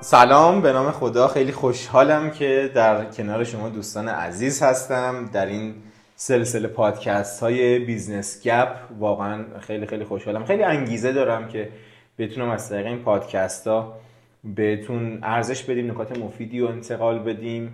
سلام به نام خدا. خیلی خوشحالم که در کنار شما دوستان عزیز هستم. در این سلسله پادکست های بیزنس گپ واقعا خیلی خیلی خوشحالم. خیلی انگیزه دارم که بتونم از طریق این پادکست ها بهتون ارزش بدیم نکات مفیدی و انتقال بدیم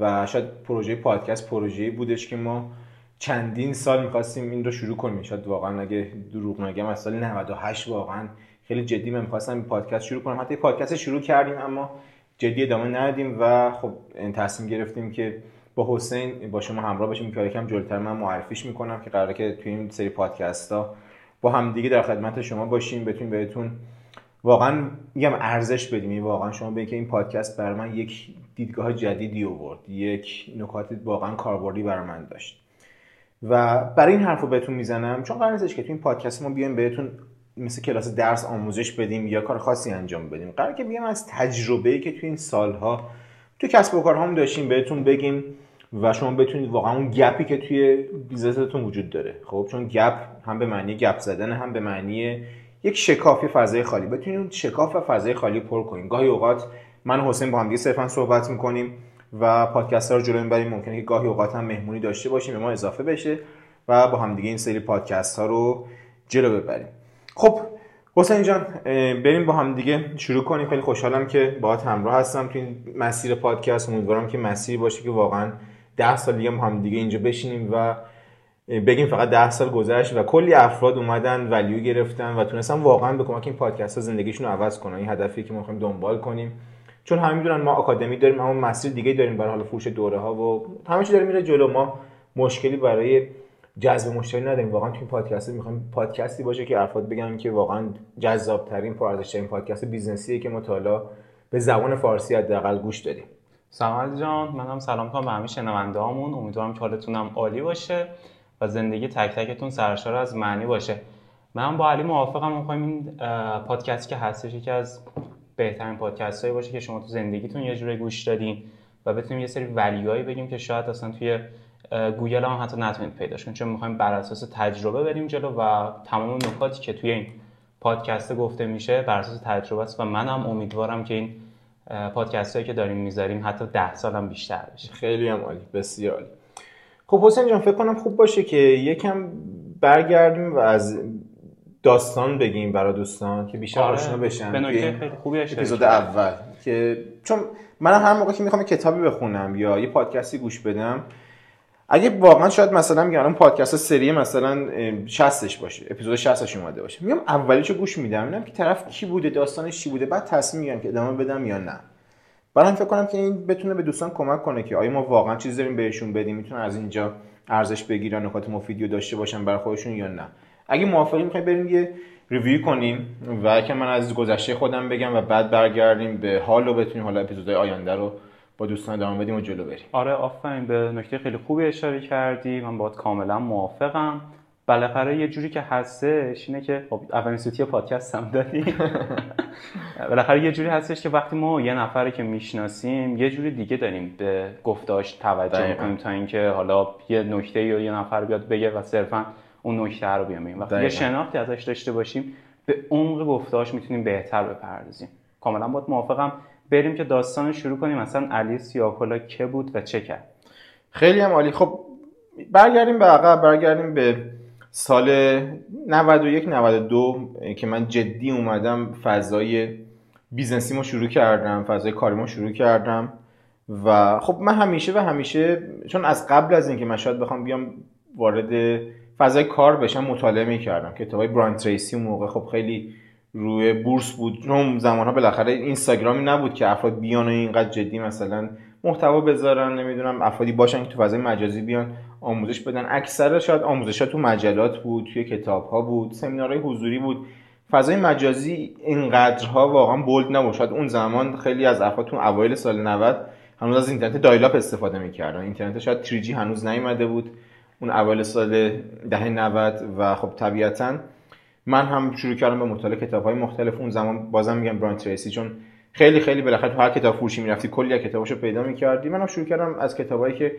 و شاید پروژه پادکست پروژه بودش که ما چندین سال می‌خواستیم این رو شروع کنیم. شاید واقعا اگه دروغ نگم از سال 98 واقعا خیلی جدی من می‌خواستم این پادکست شروع کنم. حتی پادکست شروع کردیم اما جدی ادامه ندادیم و خب تصمیم گرفتیم که با حسین با شما همراه باشیم. که یکم جلوتر من معرفیش می‌کنم که قراره که توی این سری پادکست ها با هم دیگه در خدمت شما باشیم بتونیم بهتون واقعا میگم ارزش بدیم. یعنی واقعا شما به که این پادکست بر من یک دیدگاه جدیدی آورد یک نکات واقعا کاربردی برای من داشت. و برای این حرف رو بهتون می‌زنم چون قرار نیستش که تو این پادکست ما بیایم بهتون مثل کلاس درس آموزش بدیم یا کار خاصی انجام بدیم. قرار که بیام از تجربه که تو این سالها تو کسب و کارهام داشتیم بهتون بگیم و شما بتونید واقعا اون gap ی که توی business تون وجود داره. خب چون گپ هم به معنی گپ زدن هم به معنی یک شکافی فضای خالی. بتونید اون شکاف و فضای خالی پر کنیم گاهی اوقات من و حسین با هم دیگه صرفا صحبت می‌کنیم و پادکست ها رو جلو می‌بریم. ممکنه که گاهی اوقات هم مهمونی داشته باشیم به ما اضافه بشه و با هم دیگه این سری پادکست ها رو جلو ببریم. خب حسین جان بریم با هم دیگه شروع کنیم. خیلی خوشحالم که باهات همراه هستم تو این مسیر پادکست. امیدوارم که مسیری باشه که واقعا ده سال دیگه با هم دیگه اینجا بشینیم و بگیم فقط ده سال گذشت و کلی افراد اومدن ولیو گرفتن و تونستن واقعا به کمک این پادکست ها زندگیشون رو عوض کنن. این هدفی که ما می‌خوایم دنبال کنیم. چون همه می‌دونن ما آکادمی داریم اما مسیر دیگه داریم برای حال فروش دوره ها و همه چی داره میره جلو. ما مشکلی برای جذب مشتری نداریم. واقعا تو این پادکست می‌خوایم پادکستی باشه که افراد بگن که واقعا جذاب ترین ترین پادکست بیزنسیه که ما تا به زبان فارسی حداقل گوش دادیم. سلام جان. منم سلام کنم به همه شنونده هامون امیدوارم که حالتونم عالی باشه و زندگی تک تکتون سرشار از معنی باشه. من با علی موافقم. می‌خوایم این پادکستی که هستش یکی از بهترین پادکست هایی باشه که شما تو زندگیتون یه جوری گوش دادین و بتونیم یه سری ولیوهایی بگیم که شاید اصلا توی گوگل هم حتی نتونید پیداش کنید چون می‌خوایم بر اساس تجربه بریم جلو و تمام نکاتی که توی این پادکست گفته میشه بر اساس تجربه است و منم امیدوارم که این پادکست هایی که داریم می‌ذاریم حتی ده سال هم بیشتر بشه خیلی هم عالی بسیار عالی خب حسین جان فکر کنم خوب باشه که یکم برگردیم و از داستان بگیم برای دوستان که بیشتر آره. آشنا بشن به خیلی خوبی اپیزود اول که چون من هر موقع که می‌خوام کتابی بخونم یا یه پادکستی گوش بدم اگه واقعا شاید مثلا میگم الان پادکست سری مثلا 60ش باشه اپیزود 60ش اومده باشه. میگم اولیشو گوش میدم میگم که طرف کی بوده داستانش چی بوده بعد تصمیم می‌گیرم که ادامه بدم یا نه. برای هم فکر کنم که این بتونه به دوستان کمک کنه که آیا ما واقعا چیزی داریم بهشون بدیم می‌تونن از اینجا ارزش بگیرن نکات مفیدی داشته باشن برای خودشون یا نه. اگه موافقی می‌خوایم بریم یه ریویو کنیم و که من از گذشته خودم بگم و بعد برگردیم به حال و بتونیم حالا اپیزودهای آینده رو با دوستان ادامه بدیم و جلو بریم. آره آفرین. به نکته خیلی خوبی اشاره کردی. من باید کاملا موافقم. بالاخره یه جوری که هستش اینه که خب اولین سوتی پادکست هم دادیم بالاخره یه جوری هستش که وقتی ما یه نفره که می‌شناسیم یه جوری دیگه داریم به گفتاش توجه کنیم تا اینکه حالا یه نکته یا یه نفر بیاد بگه و صرفا اون نکته رو بیام وقتی یه شناختی ازش داشته باشیم به عمق گفتاش می‌تونیم بهتر بپردازیم. کاملا باهات موافقم. بریم که داستان شروع کنیم. مثلا علی سیاه کلاه که بود و چه کرد؟ خیلی هم عالی. خب برگردیم به عقب برگردیم به سال 91 92 که من جدی اومدم فضای business ی شروع کردم فضای کاری شروع کردم. و خب من همیشه و همیشه چون از قبل از اینکه من شاید بخوام بیام وارد فضای کار بشم مطالعه می‌کردم. کتاب های براین تریسی موقع. خب خیلی روی بورس بود. چون زمان ها بالاخره اینستاگرامی نبود که افراد بیان و اینقدر جدی مثلا محتوا بذارن نمی‌دونم افرادی باشن که تو فضای مجازی بیان آموزش بدن. اکثر شاید آموزش ها تو مجلات بود توی کتاب ها بود سمینارهای حضوری بود. فضای مجازی اینقدرها واقعا بولد نبود. شاید اون زمان خیلی از افراد تو اوایل سال 90 هنوز از اینترنت dial-up استفاده می‌کردن. اینترنت شاید 3G هنوز نیومده بود. اون اوایل سال دهه 90 و خب طبیعتا من هم شروع کردم به مطالعه کتاب های مختلف. اون زمان بازم میگم برایان تریسی چون خیلی خیلی بالاخره تو هر کتاب فروشی می‌رفتی کلی کتاباشو پیدا می‌کردی. منم شروع کردم از کتابایی که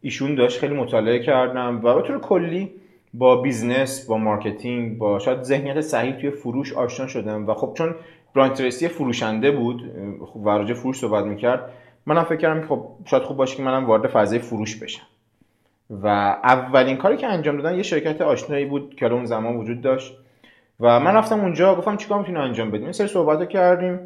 ایشون داشت خیلی مطالعه کردم و به طور کلی با business با marketing با شاید ذهنیت صحیح توی فروش آشنا شدم. و خب چون برانترسی فروشنده بود خب وراج فروش صحبت می‌کرد منم فکر کردم که خب شاید خوب باشه که منم وارد فضای فروش بشم. و اولین کاری که انجام دادن یه شرکت آشنایی بود که اون زمان وجود داشت. و من رفتم اونجا گفتم چیکار می‌تونی انجام بدیم این سری صحبت کردیم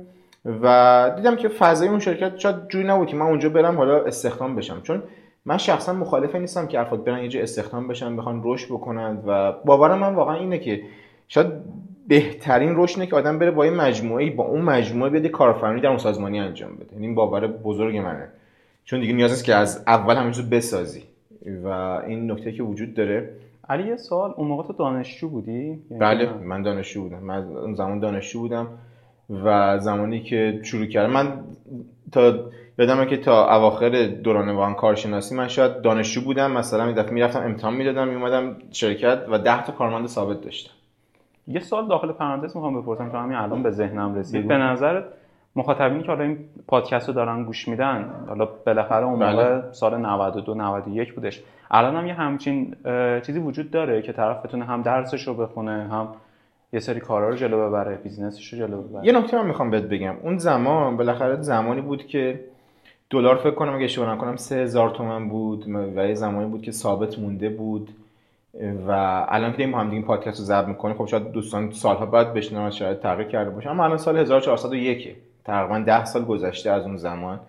و دیدم که فضای اون شرکت شاید جوری نبود که من اونجا برم حالا استخدام بشم. چون من شخصا مخالف نیستم که افراد برن یه جا استخدام بشن بخوان رشد بکنند و باورم من واقعا اینه که شاید بهترین رشد که آدم بره با یه مجموعه با اون مجموعه بده کارآفرینی در اون سازمانی انجام بده. یعنی این باور بزرگ منه. چون دیگه نیاز است که از اول همین بسازی. و این نکته که وجود داره علی یه سوال. اون موقع تو دانشجو بودی؟ یعنی بله من دانشجو بودم. من اون زمان دانشجو بودم و زمانی که شروع کردم. من تا یادمه که تا اواخر دوران واقعا کارشناسی من شاید دانشجو بودم. مثلا می دفعه می‌رفتم امتحان می‌دادم میومدم شرکت و 10 تا کارمند ثابت داشتم. یه سال داخل پرانتز می‌خوام بپرسم. چون همین الان به ذهنم رسید. به نظرت مخاطبینی که حالا این پادکست رو دارن گوش میدن حالا بالاخره اون موقع بله. سال 92 91 بودش. الان هم یه همچین چیزی وجود داره که طرف بتونه هم درسش رو بخونه هم یه سری کارا رو جلو ببره business ش رو جلو ببره. یه نکته من می‌خوام بهت بگم. اون زمان بالاخره زمانی بود که دلار فکر کنم اگه اشتباه نکنم 3000 تومن بود و یه زمانی بود که ثابت مونده بود و الان که داریم هم دیگه پادکست رو ضبط می‌کنیم خب شاید دوستان سالها بعد بشنون شاید تغییر کرده باشه. اما الان سال 1401 تقریبا 10 سال گذشته از اون زمان.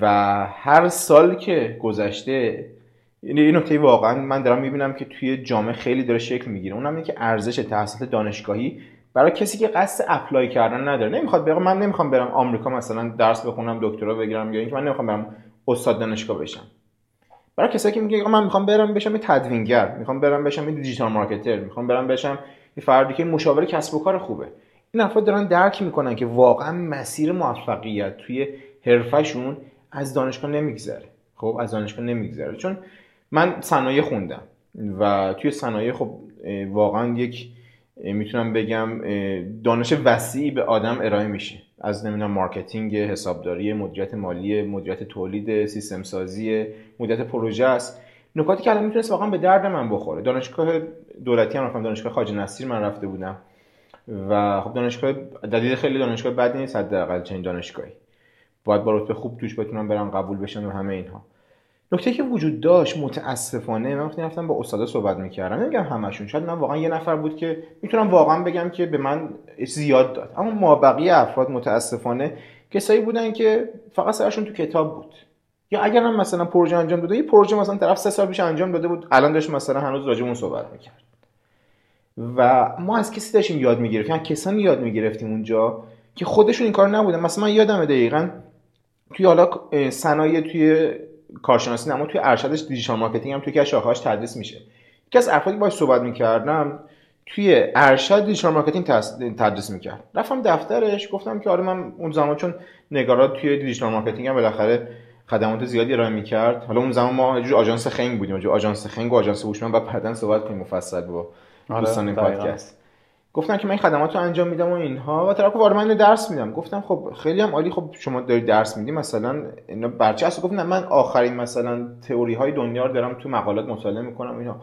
و هر سال که گذشته یعنی این نکته واقعا من دارم می‌بینم که توی جامعه خیلی داره شکل می‌گیره. اونم اینه که ارزش تحصیلات دانشگاهی برای کسی که قصد اپلای کردن نداره. نمی‌خواد بگم من نمی‌خوام برم آمریکا مثلا درس بخونم دکترا بگیرم یا اینکه من نمی‌خوام برم استاد دانشگاه بشم. برای کسایی که میگه من می‌خوام برم بشم یه تدوینگر می‌خوام برم بشم یه digital marketer می‌خوام برم بشم یه فردی که مشاور کسب و کار خوبه. این افراد دارن درک می‌کنن که واقعا مسیر موفقیت توی حرفشون از دانشگاه نمیگذره. خب از دانشگاه نمیگذره. چون من صنایع خوندم و توی صنایع خب واقعا یک می‌تونم بگم دانش وسیعی به آدم ارائه میشه. از نمی‌دونم marketing حسابداری مدیریت مالی مدیریت تولید سیستم سازی مدیریت پروژه است. نکاتی که الان می‌تونست واقعا به درد من بخوره. دانشگاه دولتی هم رفتم. دانشگاه خواجه نصیر من رفته بودم. و خب دانشگاه دلیل خیلی دانشگاه بد نیست حداقل چنین دانشگاهی. باید با رتبه خوب توش بتونم برم قبول بشم و همه اینها. نکته که وجود داشت متاسفانه من وقتی رفتم با استادا صحبت می‌کردم نمیگم همشون شاید من واقعا یه نفر بود که می‌تونم واقعا بگم که به من زیاد داد. اما ما بقیه افراد متاسفانه کسایی بودن که فقط سرشون تو کتاب بود. یا اگر هم مثلا پروژه انجام داده یه پروژه مثلا طرف سه سال پیش انجام داده بود الان داشت مثلا هنوز راجع صحبت می‌کرد. و ما از کسی داشتیم یاد می‌گرفتیم یعنی کسانی یاد می‌گرفتیم اونجا که خودشون این کار نبودن. مثلا من یادم دقیقا توی حالا صنایع توی کارشناسی اما توی ارشدش digital marketing هم توی که شاخه‌هاش تدریس میشه. یکی از افرادی باهاش صحبت می‌کردم توی ارشد digital marketing تدریس می‌کرد. رفتم دفترش گفتم که آره من اون زمان چون نگارات توی دیجیتال مارکتینگ هم بالاخره خدمات زیادی ارائه می‌کرد. حالا اون زمان ما جو آژانس خنگ بودیم آژانس خنگ و آژانس هوشمند بعد بعدن صحبت کنیم مفصل با دوستان این پادکست. گفتن که من این خدمات رو انجام میدم و اینها. و طرف وارد من درس میدم. گفتم خب خیلی هم عالی. خب شما داری درس میدی مثلا اینا برچه هست. گفتم من آخرین مثلا تئوری های دنیا رو دارم تو مقالات مطالعه می‌کنم اینا.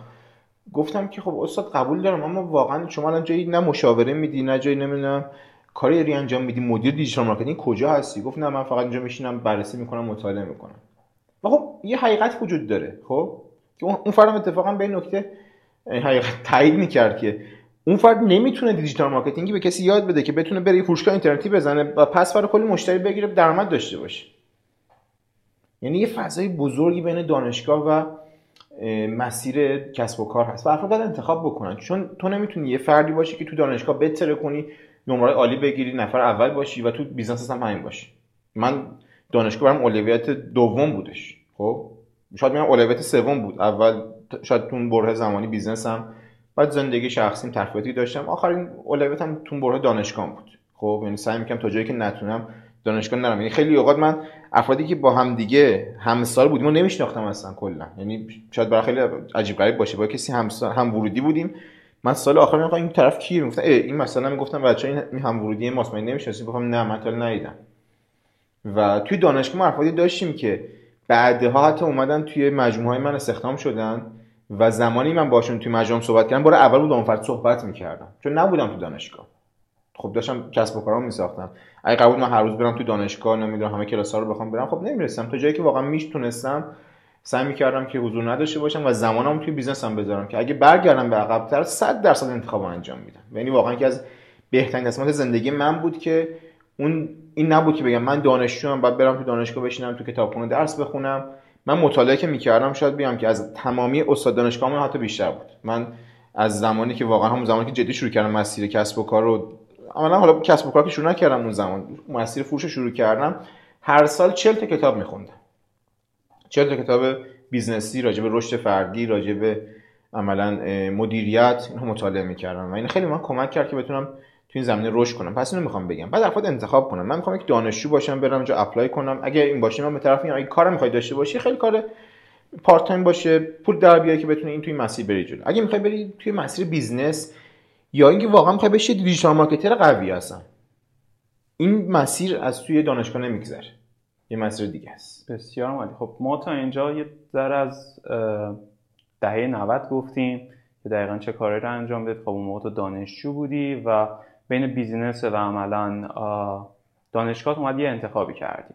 گفتم که خب استاد قبول دارم اما واقعا شما الان جایی نه مشاوره میدی نه جایی نمی‌دونم کاری انجام میدی. مدیر digital marketing کجا هستی؟ گفت نه من فقط اینجا میشینم بررسی می‌کنم مطالعه می‌کنم. و خب یه حقیقت وجود داره خب؟ که اون فرد هم اتفاقا به این نکته حقیقت تایید می‌کرد که اون فرد نمی‌تونه digital marketing ی به کسی یاد بده که بتونه بره فروشگاه اینترنتی بزنه و پس فردا کلی مشتری بگیره درآمد داشته باشه. یعنی یه فضای بزرگی بین دانشگاه و مسیر کسب و کار هست و افراد باید انتخاب بکنن. چون تو نمی‌تونی یه فردی باشی که تو دانشگاه بترکونی نمره عالی بگیری نفر اول باشی و تو business هم همین باشی. من دانشگاه برام اولویت دوم بودش خب؟ شاید میگم اولویت سوم بود. اول شاید تو بره زمانی بیزنسم بعد زندگی شخصیم تفاوتی داشتم. آخرین اولویتم تو برهه دانشگاه بود. خب یعنی سعی می‌کنم تا جایی که نتونم دانشگاه نرم. یعنی خیلی اوقات من افرادی که با هم دیگه همسال بودیم و نمیشناختم اصلا کلا. یعنی شاید برای خیلی عجیب غریب باشه با کسی هم هم ورودی بودیم. من سال آخر می‌گفتم این طرف کیه می‌گفتن این مثلا می‌گفتم بچا این هم ورودی ماست. من نمی‌شناسیم گفتم نه من تا ندیدم. و توی دانشگاه ما افرادی داشتیم که بعدها حتی اومدن توی مجموعه من استخدام شدن. و زمانی من باشون توی مجمع صحبت کردم بار اول بود اون فرد صحبت می‌کردم. چون نبودم تو دانشگاه. خب داشتم کسب و کارام میساختم. اگه قبول من هر روز برم تو دانشگاه نمی‌دونم همه کلاس ها رو بخوام برم خب نمی‌رسم تا جایی که واقعا می‌تونستم سعی می‌کردم که حضور نداشته باشم و زمانم توی بیزنسم بذارم که اگه برگردم به عقبتر 100 درصد انتخاب انجام میدم. یعنی واقعا که از بهترین قسمت زندگی من بود که اون این نبود که بگم من دانشجوام بعد برم تو دانشگاه بشینم تو کتابخونه درس بخونم. من مطالعه که می‌کردم شاید بیام که از تمامی استاد دانشگاه حتی بیشتر بود. من از زمانی که واقعا همون زمانی که جدی شروع کردم مسیر کسب و کار رو عملا حالا کسب و کار که شروع نکردم اون زمان مسیر فروش شروع کردم هر سال 40 تا کتاب میخوندم. 40 تا کتاب business ی راجع رشد فردی راجع به عملا مدیریت اینو مطالعه می‌کردم. و این خیلی من کمک کرد که بتونم تو این زمینه رشد کنم. پس اینو می‌خوام بگم. باید افراد انتخاب کنن. من می‌خوام یک دانشجو باشم برم جا apply کنم. اگر این باشه من به طرف اگه کار می‌خوای داشته باشی خیلی کار part time باشه. پول در بیاری که بتونی این توی مسیر بری جلو. اگه می‌خوای بری توی مسیر business یا اینکه واقعا می‌خوای بشی digital marketer قوی هستن. این مسیر از توی دانشگاه نمیگذره. یه مسیر دیگه است. بسیار عالی. خب ما تا اینجا یه ذره از دهه 90 گفتیم که دقیقا چه کاری رو انجام بده خب اون موقع تو دانشجو بودی و بین business و عملا دانشگاه اومد یه انتخابی کردی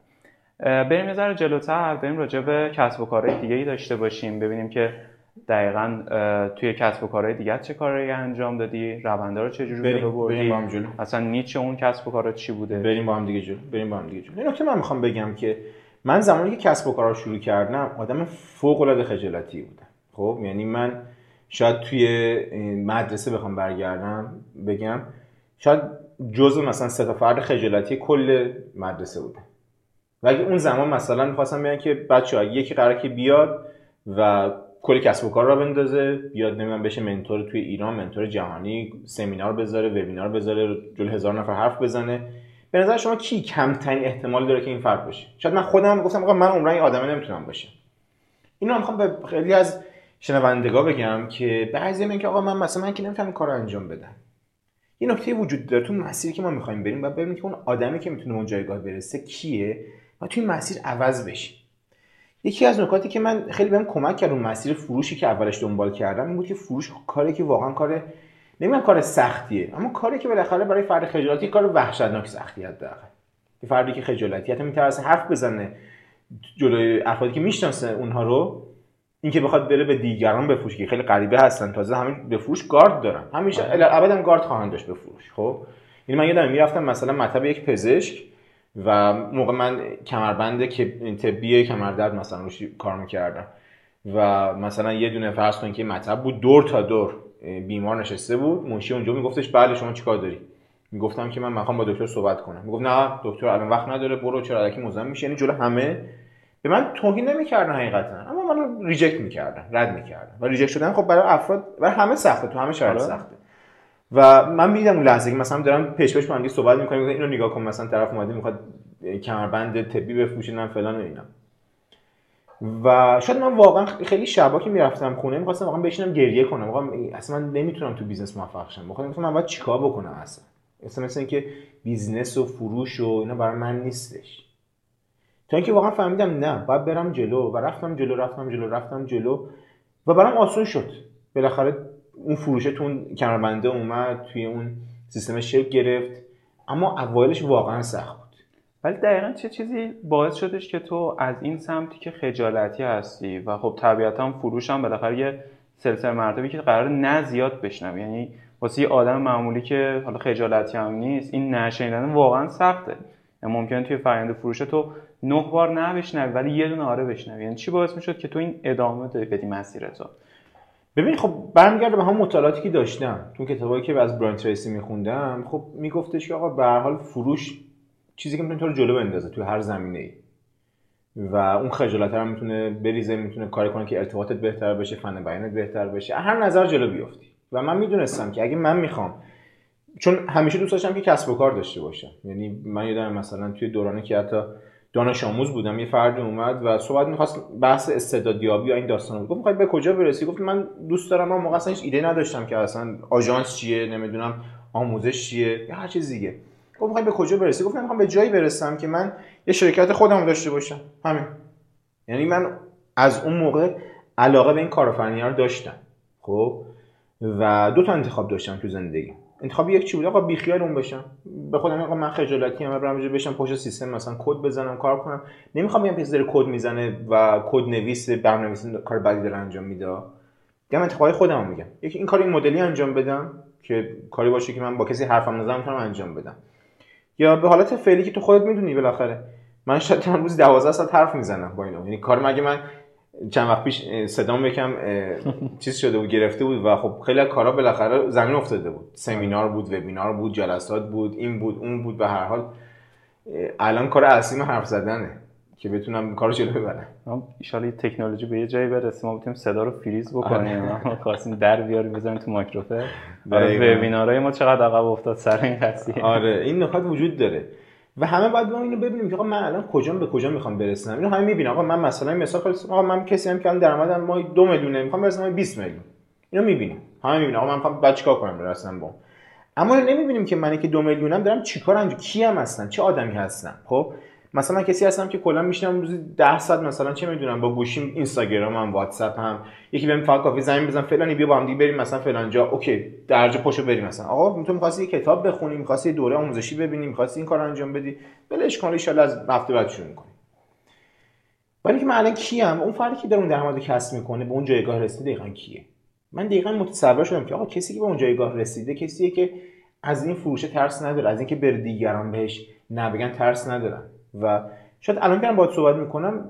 بریم یه ذره جلوتر بریم راجع به کسب و کارهای دیگه ای داشته باشیم. ببینیم که دقیقا توی کسب و کارهای دیگه چه کاری انجام دادی روانده رو چه جوری بریم, بریم با هم جلو. اصلا نیچه اون کسب و کارا چی بوده؟ بریم با هم دیگه جلو بریم با هم دیگه جلو. نکته من می‌خوام بگم که من زمانی که کسب و کارا شروع کردم آدم فوق العاده خجالتی بودم. خب یعنی من شاید توی مدرسه بخوام برگردم بگم شاید جزء مثلا سه تا فرد خجالتی کل مدرسه بودم و اگه اون زمان مثلا می‌خواستم بگم که بچه یکی قرار که بیاد و کلی کسب و کار را بندازه بیاد نمی‌دونم بشه منتور توی ایران منتور جهانی سمینار بذاره وبینار بذاره جلو هزار نفر حرف بزنه. به نظر شما کی کمترین احتمال داره که این فرد باشه شاید من خودم گفتم آقا من عمرن آدمه نمی‌تونم باشه اینو می‌خوام به خیلی از شنوندگا بگم که بعضی میگن که آقا من مثلا من که نمی‌تونم کار انجام بدم. یه نکته وجود داره. تو مسیری که ما می‌خوایم بریم و ببینیم که اون آدمی که می‌تونه اون جایگاه برسه کیه؟ و توی مسیر عوض بشیم. یکی از نکاتی که من خیلی بهم کمک کرد اون مسیر فروشی که اولش دنبال کردم این بود که فروش کاری که واقعا کار نمیگم کار سختیه اما کاری که بالاخره برای فرد خجالتی کار وحشتناک سختی حداقل. یه فردی که خجالتی حتی میترسه حرف بزنه جلوی افرادی که می‌شناسه اونها رو اینکه بخواد بره به دیگران بفروشه که خیلی غریبه هستن. تازه همین به فروش گارد دارن. همیشه بله. ابدا گارد خواهند داشت به فروش خب؟ یعنی من یادم می‌رفتم مثلا مطب یک پزشک و موقع من کمربند طبی کمردرد مثلا روش کار می‌کردم و مثلا یه دونه فرض کنید که مطب بود دور تا دور بیمار نشسته بود. منشی اونجا میگفتش بله شما چیکار داری؟ می‌گفتم که من می‌خوام با دکتر صحبت کنم. می‌گفت نه دکتر الان وقت نداره برو چرا الکی مزاحم میشه یعنی جلو همه به من توهین نمی‌کردن حقیقتا. اما من reject می‌کردن رد می‌کردن. و reject شدن خب برای افراد برای همه سخته تو همه شرایط آره. سخته. و من می‌دیدم اون لحظه که مثلا دارم پیش پیش با صحبت می‌کنیم اینو نگاه کن مثلا طرف اومده می‌خواد کمربند طبی بفروشه نه فلان و اینا. و شاید من واقعا خیلی شبا که می‌رفتم خونه می‌خواستم واقعا بشینم گریه کنم. واقعا اصلا من نمی‌تونم تو business موفق شم. می‌خوام من باید چیکار بکنم اصلا؟ اصلا مثل اینکه business و فروش و اینا برای من نیستش. تا اینکه واقعا فهمیدم نه باید برم جلو و رفتم جلو رفتم جلو رفتم جلو و برام آسون شد. بالاخره اون فروشتون کمربنده اومد توی اون سیستم شکل گرفت. اما اولش واقعا سخت بود. ولی دقیقا چه چیزی باعث شدش که تو از این سمتی که خجالتی هستی و خب طبیعتا فروش هم بالاخره یه سلسله مرتبی که قرار نه زیاد بشنم یعنی واسه یه آدم معمولی که حالا خجالتی هم نیست این نشنیدن واقعا سخته. یعنی ممکن توی فرآیند فروش تو نه بار نه ولی یه دونه آره بشنوی. یعنی چی باعث می‌شد که تو این ادامه بدی مسیرتو ببین خب برمیگرده به هم مطالعاتی که داشتم. تو کتابایی که از براین تریسی میخوندم خب میگفتش که آقا به هر حال فروش چیزی که می‌تونه تو رو جلو بندازه تو هر زمینه ای و اون خجالت هم می‌تونه بریزه می‌تونه کار کنه که ارتباطت بهتر بشه فن بیانت بهتر بشه. هر نظر جلو بیفتی. و من می‌دونستم که اگه من می‌خوام چون همیشه دوست داشتم که کسب و کار داشته باشم. یعنی من یادم مثلا توی دورانی که حتی دانش آموز بودم یه فردی اومد و صحبت می‌خواست بحث استعدادیابی یا این داستان بود. گفت می‌خوای به کجا برسی؟ گفت من دوست دارم من موقع هیچ ایده نداشتم که اصلا آژانس چیه نمی‌دونم آموزش چیه یا هر چیز دیگه. گفت می‌خوای به کجا برسی؟ گفت من می‌خوام به جایی برسم که من یه شرکت خودم داشته باشم. همین. یعنی من از اون موقع علاقه به این کارآفرینی رو داشتم. خب؟ و دو تا انتخاب داشتم تو زندگی انتخاب یک چی بود؟ آقا بیخیال اون بشم. به خودم آقا من خجالتی ام برم بشینم پشت سیستم مثلا کد بزنم کار کنم. نمی‌خوام بگم کسی داره کد می‌زنه و کد نویس برنامه‌نویس کار بدی داره انجام میده. میگم انتخاب خودم میگم. یکی این کار این مدلی انجام بدم که کاری باشه که من با کسی حرفم نزنم می‌تونم انجام بدم. یا به حالت فعلی که تو خودت می‌دونی بالاخره. من شاید روز 12 ساعت حرف می‌زنم با اینا. یعنی کار مگه من چند وقت پیش صدام یکم چیز شده بود گرفته بود و خب خیلی کارا بالاخره زمین افتاده بود. سمینار بود webinar بود جلسات بود این بود اون بود به هر حال. الان کار اصلی حرف زدنه که بتونم کارو جلو ببرم. ان تکنولوژی به یه جایی برسه ما بتونیم صدا رو فریز بکنیم. ما خواستیم در بیاریم بزنیم تو مایکروفون آره وبینارهای ما چقدر عقب افتاد سر این قضیه؟ آره این نکات وجود داره. و همه باید ما اینو ببینیم که آقا من الان کجا به کجا می‌خوام برسم. اینو همه می‌بینن. آقا من مثلا مثال خالی آقا من کسی هم که الان درآمدم ما 2 میلیونه می‌خوام برسم 20 میلیون. اینو می‌بینیم همه می‌بینن. آقا من می‌خوام بعد چیکار کنم برسم با اما نمی‌بینیم که من که 2 میلیونم دارم چیکار انجام کیم هستن چه آدمی هستم؟ خب؟ مثلا من کسی هستم که کلا میشنم روزی 10 ساعت مثلا چه می‌دونم با گوشیم اینستاگرام هم واتساپ هم یکی بهم فقط کافی زمین بزن فلانی بیا با هم دیگه بریم مثلا فلان جا. اوکی درجه پشو بریم مثلا. آقا تو می‌خواستی کتاب بخونی می‌خواستی دوره آموزشی ببینی می‌خواستی این کار انجام بدی؟ بلش کن ان از هفته بعد شروع می‌کنی. ولی که من الان کیم؟ اون فردی که در اون درآمد کسب می‌کنه به اون جایگاه رسیده دقیقاً کیه؟ من دقیقاً متصور شدم که آقا کسی که به اون جایگاه رسیده کسیه که از این فروش ترس نداره از اینکه بر دیگران بهش نبگن ترس ندارن. و شاید الان که باید صحبت می‌کنم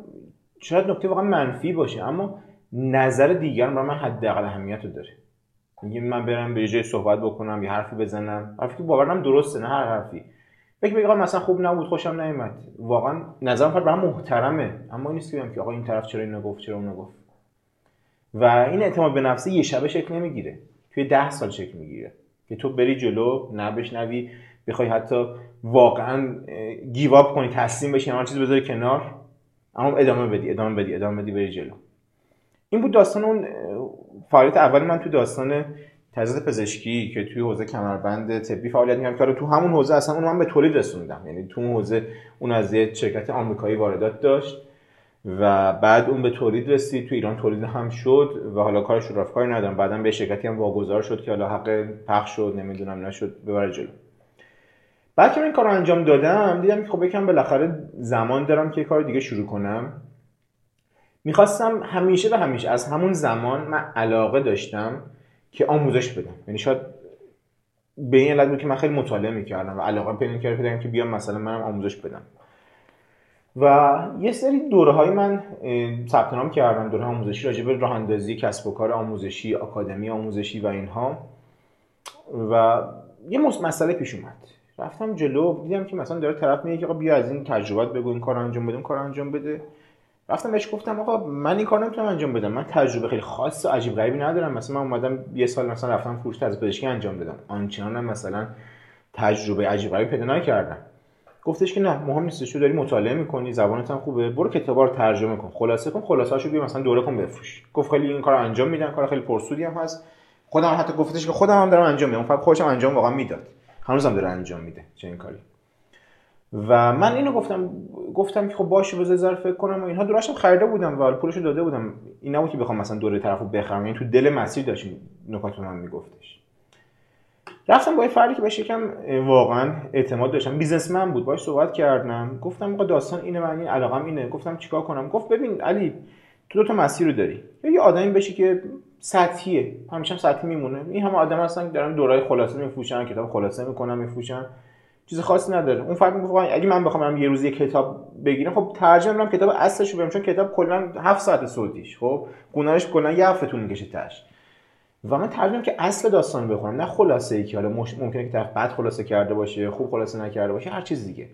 شاید نکته واقعا منفی باشه اما نظر دیگران برای من حداقل اهمیت رو داره. میگه من برم به جای صحبت بکنم یه حرفی بزنم. حرفی که باورم درسته نه هر حرفی. فکر بگم مثلا خوب نبود خوشم نیومد. واقعا نظرم فرد برام محترمه اما این نیست که آقا این طرف چرا اینو گفت چرا اونو گفت. و این اعتماد به نفس یه شبه شکل نمی‌گیره. توی ده سال شکل می‌گیره. که تو بری جلو نبشنوی بخوای حتی واقعا گیواب کنی تسلیم بشی هر چیز بذاری کنار اما ادامه بدی ادامه بدی ادامه بدی بری جلو. این بود داستان اون فعالیت اول من تو داستان تحصیلات پزشکی که توی حوزه کمربند طبی فعالیت می‌کردم. که تو همون حوزه اصلا اون من به تولید رسوندم. یعنی تو اون حوزه اون از یه شرکت آمریکایی واردات داشت و بعد اون به تولید رسید. تو ایران تولید هم شد و حالا کارش رو رفت. کاری ندارم. بعدا به شرکتی هم واگذار شد که حالا حق پخش شد نمی‌دونم نشد ببره جلو. بعد که این کار رو انجام دادم دیدم که خب یکم بالاخره زمان دارم که کار دیگه شروع کنم. می‌خواستم همیشه و همیشه از همون زمان من علاقه داشتم که آموزش بدم. یعنی شاید به این علت بود که من خیلی مطالعه می‌کردم و علاقه پیدا کردم که بیام مثلا منم آموزش بدم. و یه سری دوره های من ثبت نام کردم دوره آموزشی راجع به راه کسب و کار آموزشی آکادمی آموزشی و اینها. و یه مسئله پیش اومد. رفتم جلو دیدم که مثلا داره طرف میگه که بیا از این تجربات بگو این کار انجام بده کار انجام بده. رفتم بهش گفتم آقا من این کار نمی‌تونم انجام بدم من تجربه خیلی خاص و عجیب غریبی ندارم. مثلا من اومدم یه سال مثلا رفتم فروش از پزشکی انجام دادم. آنچنان مثلا تجربه عجیب غریبی پیدا نکردم. گفتش که نه مهم نیست تو داری مطالعه می‌کنی زبانت هم خوبه برو کتابا رو ترجمه کن. خلاصه کن خلاصه‌اشو بیا مثلا دوره کن بفروش. گفت خیلی این کار انجام میدن کار خیلی پرسودی هم هست. خودم حتی گفتش که خودم هم دارم انجام میدم. فقط خودم انجام واقعا می‌داد. هنوزم داره انجام میده چه کاری. و من اینو گفتم گفتم که خب باشه بذار ذره فکر کنم. و اینها دوراشم خریده بودم و پولشو داده بودم. این نبود که بخوام مثلا دوره طرفو بخرم. این تو دل مسیر داشت نکات من میگفتش. رفتم با یه فردی که بهش یکم واقعا اعتماد داشتم. بیزنسمن بود. باش صحبت کردم. گفتم آقا داستان اینه من این علاقم اینه. گفتم چیکار کنم؟ گفت ببین علی تو دو تا مسیر رو داری. یه آدمی بشی که سطحیه. همیشه هم سطحی میمونه. این همه آدم هستن که دارن دورای خلاصه میفروشن کتاب خلاصه می‌کنن میفروشن. چیز خاصی نداره. اون فرق میگه اگه من بخوام یه روزی کتاب بگیرم خب ترجمه می‌کنم کتاب اصلش رو چون کتاب کلا 7 ساعت صوتیش خب؟ گونهش کلا یه هفته طول می‌کشه تاش. و من ترجمه که اصل داستان بخونم. نه خلاصه ای که حالا ممکنه که طرف بد خلاصه کرده باشه خوب خلاصه نکرده باشه هر چیز دیگه.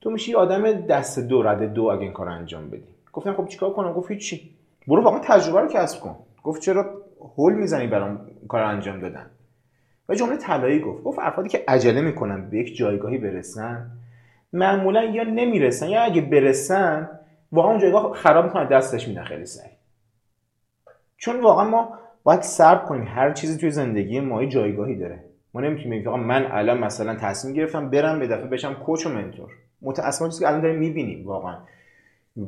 تو میشی آدم دست دو رد دو اگه این کار انجام بدی. گفتم خب چیکار کنم؟ گفت چی برو واقعا تجربه رو کسب کن. گفت چرا هول می‌زنی برام کار انجام دادن. و جمله طلایی گفت. گفت افرادی که عجله می‌کنن به یک جایگاهی برسن معمولا یا نمی‌رسن یا اگه برسن واقعا اون جایگاه خراب می‌کنن دستش میدن خیلی سریع. چون واقعا ما باید صبر کنیم. هر چیزی توی زندگی ما جایگاهی داره. ما نمی‌تونیم بگیم من الان مثلا تصمیم گرفتم برم به دفعه بشم کوچ و منتور. متأسفانه چیزی که الان داریم می‌بینیم واقعا.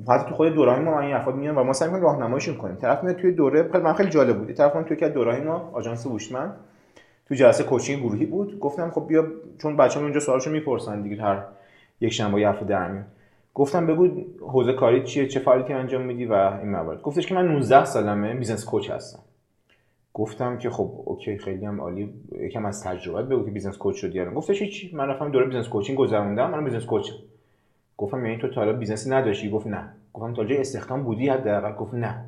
حتی تو خود دوره ما این افراد میان و ما سعی می‌کنیم راهنماییشون کنیم. طرف میاد توی دوره من خیلی جالب بود. طرف من توی که دوره ما آژانس هوشمند. تو جلسه کوچینگ گروهی بود. گفتم خب بیا چون بچه‌ها اونجا سوالشو می‌پرسن دیگه هر یک شنبه یا هفته در میاد. گفتم بگو حوزه کاری چیه؟ چه فعالیتی انجام میدی و این موارد. گفتش که من 19 سالمه business coach هستم. گفتم که خب okay خیلی هم عالی. یکم از تجربه بگو که business coach شدی الان گفتش هیچ من رفتم دوره business coaching گذروندم. من business coach م. گفتم یعنی تو تا حالا business ی نداشتی؟ گفت نه. گفتم تا جای استخدام بودی حداقل؟ گفت نه.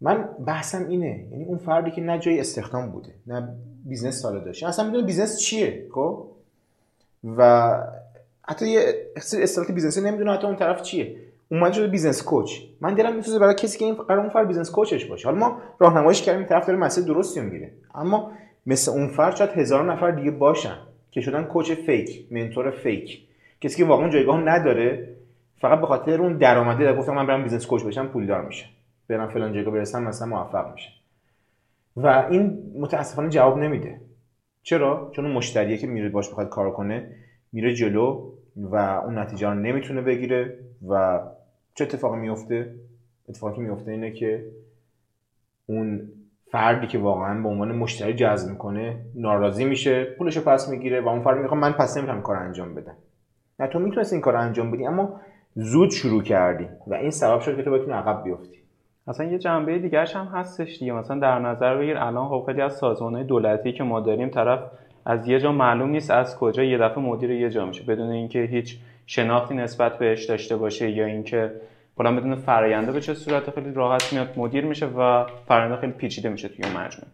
من بحثم اینه. یعنی اون فردی که نه جای استخدام بوده نه business ساله داشته. اصلا می‌دونه business چیه؟ خب؟ و حتی یه اصطلاح business ی نمی‌دونه حتی اون طرف چیه. اومد شده business coach. من دلم میسوزه برای کسی که این قرار اون فرد business coach ش باشه. حالا ما راهنماییش کردیم طرف داره مسیر درستی می‌گیره. اما مثل اون فرد شاید هزار نفر دیگه باشن که شدن coach fake mentor fake. کسی که واقعا جایگاه نداره فقط به خاطر اون درآمده در گفتم من برم business coach بشم پولدار میشه برم فلان جایگاه برسم مثلا موفق میشه و این متاسفانه جواب نمیده. چرا؟ چون اون مشتریه که میره باش بخواد کار کنه میره جلو و اون نتیجه رو نمی‌تونه بگیره. و چه اتفاقی میفته؟ اتفاقی میفته اینه که اون فردی که واقعا به عنوان مشتری جذب می‌کنه ناراضی میشه پولش پس می‌گیره و اون فرد میگه من پس نمی‌تونم کار انجام بدم. نه تو می‌تونستی این کار انجام بدی اما زود شروع کردی و این سبب شد که تو بتونی عقب بیفتی. اصلا یه جنبه دیگرش هم هستش دیگه. مثلا در نظر بگیر الان خب خیلی از سازمان دولتی که ما داریم طرف از یه جا معلوم نیست از کجا یه دفعه مدیر یه جا میشه بدون اینکه هیچ شناختی نسبت بهش داشته باشه یا اینکه کلا بدون فراینده به چه صورت خیلی راحت میاد مدیر میشه و فراینده خیلی پیچیده میشه توی مجموعه.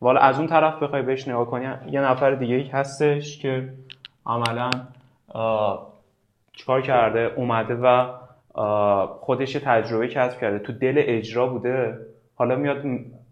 والا از اون طرف بخوای بهش نگاه کنی یه نفر دیگه هستش که عملا چیکار کرده؟ اومده و خودش تجربه کسب کرده. تو دل اجرا بوده. حالا میاد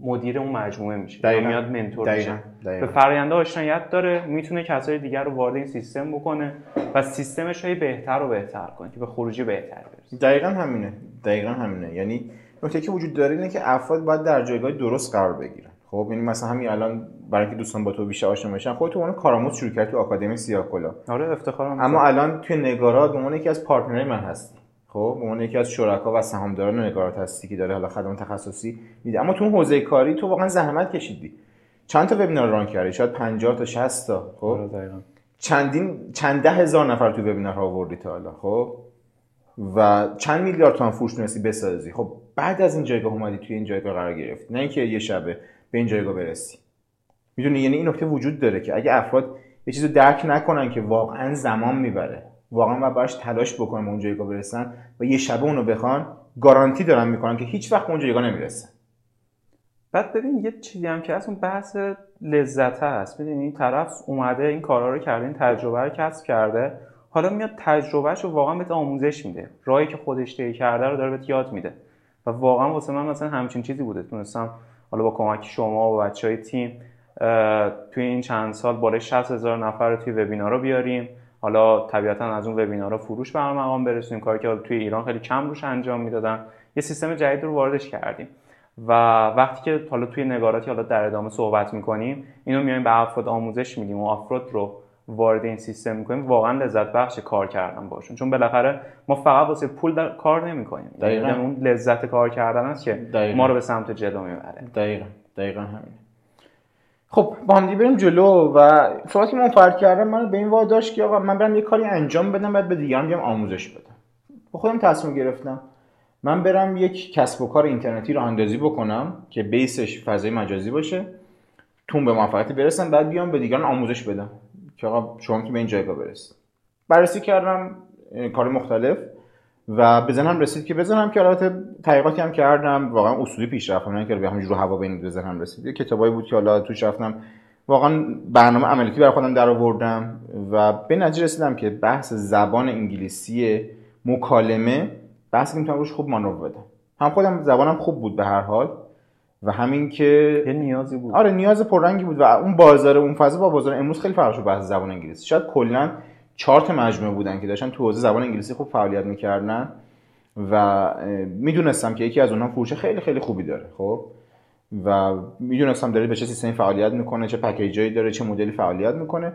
مدیر اون مجموعه میشه. دقیقا. میاد منتور میشه. به فراینده آشنایت داره. می‌تونه کسای دیگر رو وارد این سیستم بکنه و سیستمش رو بهتر و بهتر کنه که به خروجی بهتر برسه. دقیقا همینه. دقیقا همینه. یعنی نکته که وجود داره اینه که افراد باید در جایگاه درست قرار بگیرن. خب یعنی مثلا همین الان برای اینکه دوستان با تو بیشتر آشنا بشن خودت اون کارآموز شروع کردی تو آکادمی سیاکولا آره افتخارم اما الان توی نگارات به عنوان یکی از پارتنرای من هستی. خب به عنوان یکی از شرکا و سهامداران نگارات هستی که داره حالا خدمات تخصصی میده. اما تو اون حوزه کاری تو واقعا زحمت کشیدی. چند تا وبینار ران کردی؟ شاید 50 تا 60 تا. خب؟ آره چندین چند ده هزار نفر تو وبینار آوردی تا حالا خب؟ و چند میلیارد تومان فروش تونستی بسازی. خب بعد از این جایگاه اومدی توی این جایگاه قرار گرفتی. نه اینکه یه شبه به این جایگاه برسی. می‌دونی یعنی این نکته وجود داره که اگه افراد یه چیزو درک نکنن که واقعا زمان می‌بره واقعا و براش تلاش بکنن اون جایگاه برسن و یه شبه اونو بخوان گارانتی دارن می‌کنن که هیچ وقت اون جایگاه نمی‌رسن. بعد ببین یه چیزی هم که از اون بحث لذت هست. ببین این طرف اومده این کارا رو کرده این تجربه رو کسب کرده. حالا میاد تجربهش رو واقعا بهت آموزش میده. راهی که خودش طی کرده رو داره بهت یاد میده. و واقعا واسه من مثلا همچین چیزی بوده. تونستم حالا با کمک شما و بچه های تیم توی این چند سال بالای 60 هزار نفر رو توی وبینار رو بیاریم. حالا طبیعتا از اون وبینارها فروش به مقام برسونیم. کاری که توی ایران خیلی کم روش انجام می‌دادن. یه سیستم جدید رو واردش کردیم. و وقتی که حالا توی نگاراتی حالا در ادامه صحبت می‌کنیم اینو میایم به افراد آموزش میدیم و افراد رو وارد این سیستم می‌کنیم واقعا لذت بخش کار کردن باشون. چون بالاخره ما فقط واسه پول در کار نمی‌کنیم. دقیقاً. یعنی اون لذت کار کردن است که دقیقا. ما رو به سمت جلو می‌بره. دقیقاً. دقیقاً همین. خب با هم بریم جلو و صحبتی که من فرد کردم من به این واداش که آقا من برم یه کاری انجام بدم بعد به دیگران بیام آموزش بدم. با خودم تصمیم گرفتم من برم یک کسب و کار اینترنتی رو اندازی بکنم که بیسش فضای مجازی باشه تون به موفقیت برسم بعد بیام به دیگران آموزش بدم. که آقا شما که به این جایگاه برسید بررسی کردم کار مختلف و بزنم رسید که بزنم که البته تحقیقاتی هم کردم واقعا اصولی پیش رفتم نه که به همینجور هوا بین بزنم رسید. کتابایی بود که حالا توش رفتم. واقعا برنامه عملیاتی برای خودم در آوردم و به نتیجه رسیدم که بحث زبان انگلیسی مکالمه بحثی که می‌تونم روش خوب مانور بدم. هم خودم زبانم خوب بود به هر حال. و همین که یه نیازی بود. آره نیاز پررنگی بود و اون بازار اون فضا با بازار امروز خیلی فرق شد بحث زبان انگلیسی. شاید کلا چهار تا مجموعه بودن که داشتن تو حوزه زبان انگلیسی خوب فعالیت می‌کردن و می‌دونستم که یکی از اونها فروش خیلی خیلی خوبی داره خب؟ و می‌دونستم داره به چه سیستمی فعالیت می‌کنه چه پکیجایی داره چه مدلی فعالیت می‌کنه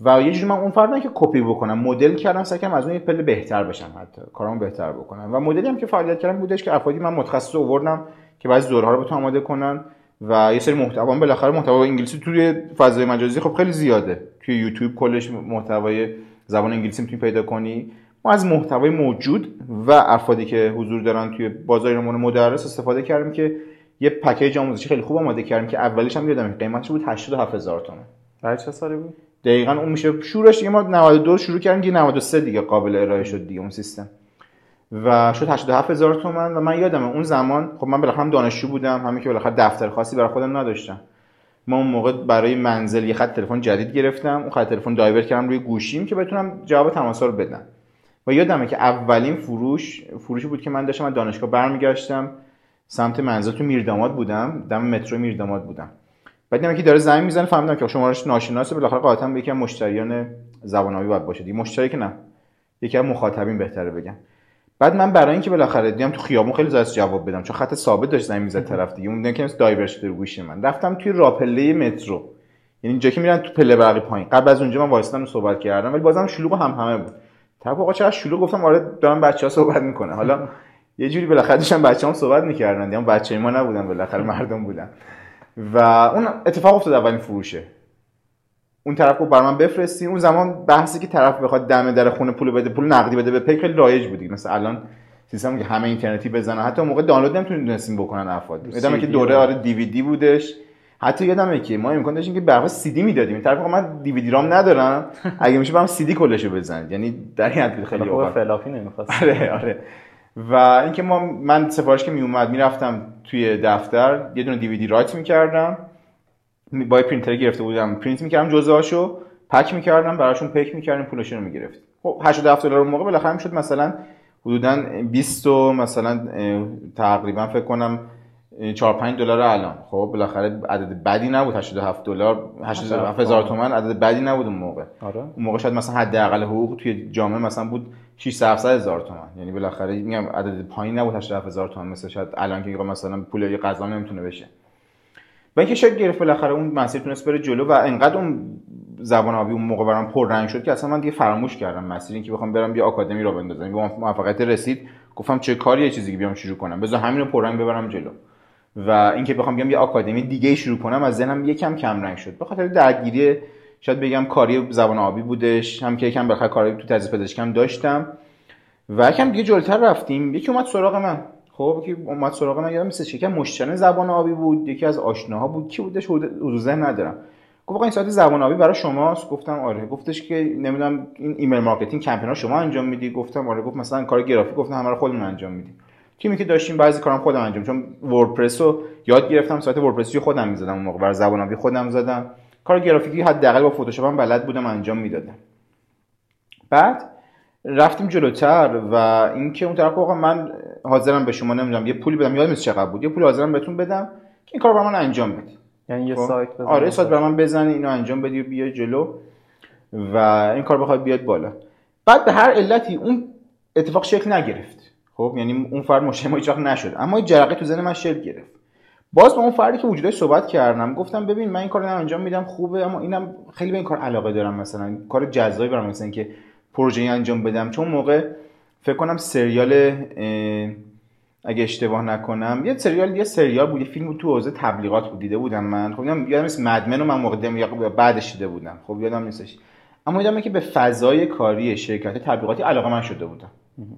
و یه جوری من اون فردن که کپی بکنم مدل کردم سعی از اون یه پله بهتر بشم حتی کارامو بهتر بکنم. و مدلی هم که فعالیت کردم بودش که افرادی من متخصص آوردم که بعضی دورها رو بتونم آماده کنن و یه سری محتوا بالاخره محتوا انگلیسی توی فضای مجازی خب خیلی زیاده. توی یوتیوب کلش محتوای زبان انگلیسی می‌تونی پیدا کنی. ما از محتوای موجود و افرادی که حضور دارن توی بازار مدرس استفاده کردیم که یه پکیج آموزشی خیلی خوب آماده کردیم که اولیش هم یادم قیمتش بود 87000 تومان برای چه سالی بود؟ دقیقا اون میشه شورش دیگه ما 92 شروع کردیم دیگه 93 دیگه قابل ارائه شد دیگه اون سیستم. و شد 87000 تومان و من یادمه اون زمان خب من بالاخره هم دانشجو بودم همین که بالاخره دفتر خاصی برای خودم نداشتم. ما اون موقع برای منزل یه خط تلفن جدید گرفتم اون خط تلفن دایورت کردم روی گوشیم که بتونم جواب تماس رو بدم. و یادمه که اولین فروش فروشی بود که من داشتم از دانشگاه برمیگشتم سمت منزل تو میرداماد بودم دم مترو میرداماد بودم. بعد که داره زنگ می‌زنه فهمیدم که شمارش ناشناسه بالاخره قاطعا به یکی از مشتریان زبانآوی باید باشه. مشتری که نه یکی از مخاطبین بهتره بگم. بعد من برای اینکه بالاخره دیدم تو خیابون خیلی زاست جواب بدم چون خط ثابت داشت زنگ می‌زد طرف دیگه اون که دایور شده گوشی من. رفتم توی راپله مترو. یعنی اینجا که میرن تو پله برقی پایین. قبل از اونجا من وایسادم صحبت کردم ولی بازم شلوغ هم همه بود. طرف آقا چرا شلوغ؟ گفتم آره دارم بچه‌ها صحبت می‌کنه حالا یه جوری بالاخره داشتن بچه‌ام صحبت می‌کردن. دیگه بچه ما نبودن بالاخره مردم بودن. و اون اتفاق افتاد اولین فروشه. اون طرف گفت بر من بفرستی. اون زمان بحثی که طرف بخواد دم در خونه پول بده پول نقدی بده به پی خیلی رایج بودی مثلا الان سیستم که همه اینترنتی بزنن. حتی موقع دانلود نمی‌تونستیم بکنن افراد. یادمه که دوره آره دیویدی بودش. حتی یادمه که ما امکان داشتیم که به سی دی می‌دادیم. این طرف من دیویدی رام ندارم. اگه میشه برام سی دی کلشو بزنید. یعنی در این حد خیلی اوقات. فلافی نمی‌خواست. آره آره. و اینکه ما من سفارش که میومد می‌رفتم توی دفتر یه دونه دیویدی رایت می‌کردم. با پرینتر گرفته بودم پرینت می‌کردم جزوهاشو پک می‌کردم براشون پک می‌کردم پولشون رو می‌گرفت خب 87 دلار اون موقع بالاخره می‌شد مثلا حدودا 20 و مثلا تقریبا فکر کنم 4 5 دلار الان. خب بالاخره عدد بدی نبود 87 دلار 87 هزار تومان عدد بدی نبود اون موقع. آره. اون موقع شاید مثلا حداقل حقوق توی جامعه مثلا بود 6 هزار تومان. یعنی بالاخره میگم عدد پایین نبود 87 هزار تومان مثل شاید الان که مثلا پول یه غذا نمی‌تونه بشه. و اینکه شاید گرفت بالاخره اون مسیر تونست بره جلو و انقدر اون زبان آبی اون موقع برام پر رنگ شد که اصلا من دیگه فراموش کردم مسیر اینکه بخوام برم یه آکادمی رو بندازم. به موفقیت رسید. گفتم چه کاری یه چیزی که بیام شروع کنم. بذار همین رو پررنگ ببرم جلو. و اینکه بخوام بیام یه آکادمی دیگه شروع کنم از ذهنم یکم کم رنگ شد. به خاطر درگیری شاید بگم کاری زبان آبی بودش هم که یکم بخاطر کاری تو تزیین پزشکم داشتم. و یکم دیگه جلوتر رفتیم. یکی اومد سراغ من. خب که اومد سراغ من یادم مثل شکم مشتری زبان آبی بود یکی از آشناها بود. کی بودش؟ حدود ندارم. گفت این ساعت زبان آبی برای شماست؟ گفتم آره. گفتش که نمی‌دونم این ایمیل مارکتینگ کمپینا شما انجام میدی؟ گفتم آره. گفت مثلا کار گرافیک گفتم همه رو خودمون انجام میدیم. تیمی که داشتیم بعضی کارام خودم انجام چون وردپرس رو یاد گرفتم سایت وردپرسی خودم می‌زدم اون موقع بر زبان آبی خودم زدم. کار گرافیکی حداقل با فتوشاپ بلد بودم انجام می‌دادم. بعد رفتیم جلوتر و اینکه اون طرف آقا من حاضرم به شما نمی‌دونم یه پولی بدم یادم نیست چقدر بود؟ یه پولی حاضرم بهتون بدم که این کار برام من انجام بدی. یعنی یه خب؟ سایت بزنی آره سایت برام بزنی اینو انجام بدی و بیا جلو و این کار بخواد بیاد بالا. بعد به هر علتی اون اتفاق شکل نگرفت. خب؟ یعنی اون فرد مشتری ما هیچ نشد. اما جرقه تو ذهن من شکل گرفت. باز با اون فردی که وجودش صحبت کردم گفتم ببین من این کارو انجام میدم خوبه اما اینم خیلی به این کار علاقه دارم مثلا. کار جذابی برام مثلا که پروژه انجام بدم. چون موقع فکر کنم سریال اگه اشتباه نکنم یه سریال یه سریال بود یه فیلم تو حوزه تبلیغات بود دیده بودم من. خب یادم نیست مدمن رو من موقع یا بعدش دیده بودم. خب یادم نیستش. اما یادمه که به فضای کاری شرکت تبلیغاتی علاقه من شده بودم.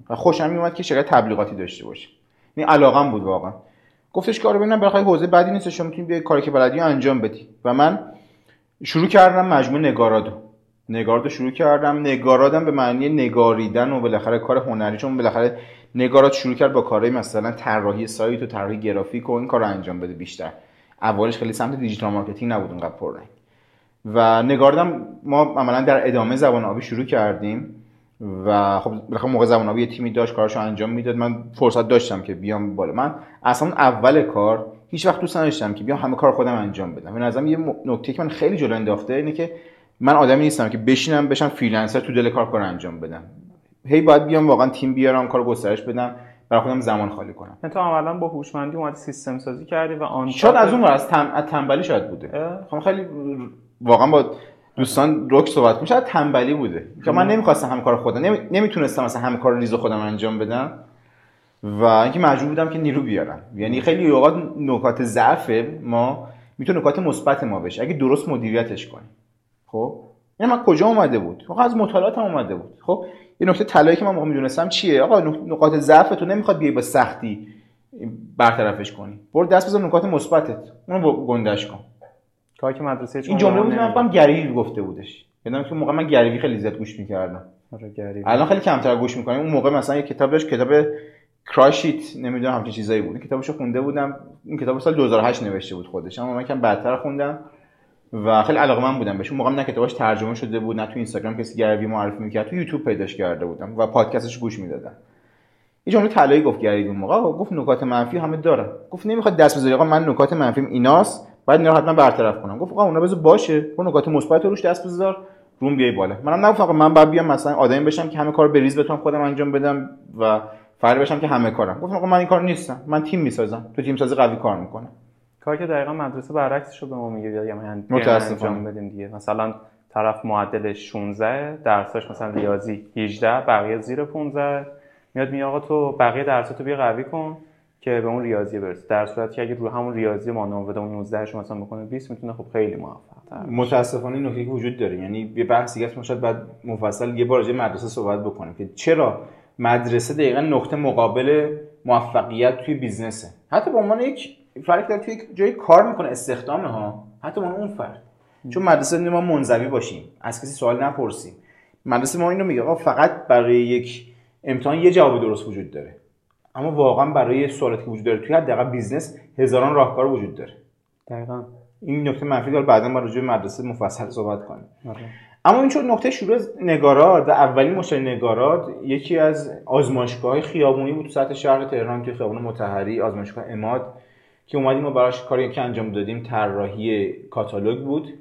و خوشم میومد که شرکت تبلیغاتی داشته باشه. یعنی علاقم بود واقعا. گفتش کارو ببینم برای حوزه بعدی نیست شما می‌تونید کاری که بلدی انجام بدی. و من شروع کردم مجموعه نگاراد و. نگاراد شروع کردم. نگارادم به معنی نگاریدن و بالاخره کار هنری چون بالاخره نگاراد شروع کرد با کارهای مثلا طراحی سایت و طراحی گرافیک و این کار رو انجام بده بیشتر. اولش خیلی سمت digital marketing نبود اونقدر پررنگ و نگارادم ما عملا در ادامه زبان آبی شروع کردیم و خب بالاخره موقع زبان آبی تیمی داشت کارشو انجام می‌داد. من فرصت داشتم که بیام بالا. من اصلا اول کار هیچ وقت دوست نداشتم که بیام همه کار خودم انجام بدم. به نظرم یه نکته که من خیلی جلو انداخته اینه که من آدمی نیستم که بشینم بشم freelancer تو دل کار کار انجام بدم. هی باید بیام واقعا تیم بیارم کار گسترش بدم برای خودم زمان خالی کنم. تو عملا با هوشمندی اومدی سیستم سازی کردی و آن شاید از اون از, تم... تنبلی شاید بوده. خب خیلی واقعا با دوستان رک صحبت شاید تنبلی بوده. که من نمی‌خواستم همه کار خودم نمی... نمی‌تونستم مثلا همه کار ریز خودم انجام بدم. و اینکه مجبور بودم که نیرو بیارم. یعنی خیلی اوقات نکات ضعف ما می‌تونه نکات مثبت ما بشه. اگه درست مدیریتش کنیم. خب؟ یعنی من کجا اومده بود؟ واقعا از مطالعاتم اومده بود. خب؟ یه نکته طلایی که من موقع می‌دونستم چیه؟ آقا نقاط ضعف تو نمی‌خواد بیای با سختی برطرفش کنی. برو دست بزن نکات مثبتت. اونو گندش کن. کاری که مدرسه این جمله بود من گریوی گفته بودش. یادم که موقع من گریوی خیلی زیاد گوش می‌کردم. آره الان خیلی کمتر گوش می‌کنم. اون موقع مثلا یه کتاب داشت کتاب کراشیت نمی‌دونم همچین چیزایی بود. کتابشو خونده بودم. این کتاب سال 2008 نوشته بود خودش. اما من کم بعدتر خوندم. و خیلی علاقه من بودم بهش. اون موقع نه کتابش ترجمه شده بود نه تو اینستاگرام کسی گریوی معرفی می‌کرد تو یوتیوب پیداش کرده بودم و پادکستش گوش می‌دادم. یه جمله طلایی گفت گریوی اون موقع. گفت نکات منفی همه داره. گفت نمی‌خواد دست بذاری. آقا من نکات منفیم ایناست. بعد اینا حتما برطرف کنم. گفت آقا اونا بذار باشه. اون نکات مثبت روش دست بذار. روم بیای بالا. منم نگفتم من بعد بیام مثلا آدمی بشم که همه کار بریز بتونم خودم انجام بدم و فرد بشم که همه کارم. گفتم آقا من این کار نیستم. من تیم می‌سازم. تو تیم سازی قوی کار می‌کنم. کار که دقیقا مدرسه برعکسش رو به ما میگه یعنی متاسفانه. بدیم دیگه. مثلا طرف معدل 16 درساش مثلا ریاضی 18 بقیه زیر 15 میاد میگه آقا تو بقیه درساتو بیا قوی کن که به اون ریاضی برسه در صورتی که اگه رو همون ریاضی ما بده اون 19 شو مثلا بکنه 20 می‌تونه خب خیلی موفق تر متاسفانه این نکته وجود داره. یعنی یه بحثی که ما شاید بعد مفصل یه بار راجع مدرسه صحبت بکنیم که چرا مدرسه دقیقا نقطه مقابل موفقیت توی business ه. حتی به عنوان یک فرق در توی جای کار می‌کنه استخدامه ها. حتی اون فرد. چون مدرسه ما منزوی باشیم. از کسی سوال نپرسیم. مدرسه ما اینو میگه آقا فقط برای یک امتحان یه جواب درست وجود داره. اما واقعا برای سوالاتی که وجود داره توی حداقل business هزاران راهکار وجود داره. دقیقاً. این نکته منفی داره بعدا ما راجع به مدرسه مفصل صحبت کنیم. آره. اما این چون نقطه شروع نگارات و اولین مشتری نگارات یکی از آزمایشگاه خیابونی بود تو سطح شهر تهران که خیابون متحری آزمایشگاه اماد. که اومدیم و براش کاری که انجام دادیم طراحی کاتالوگ بود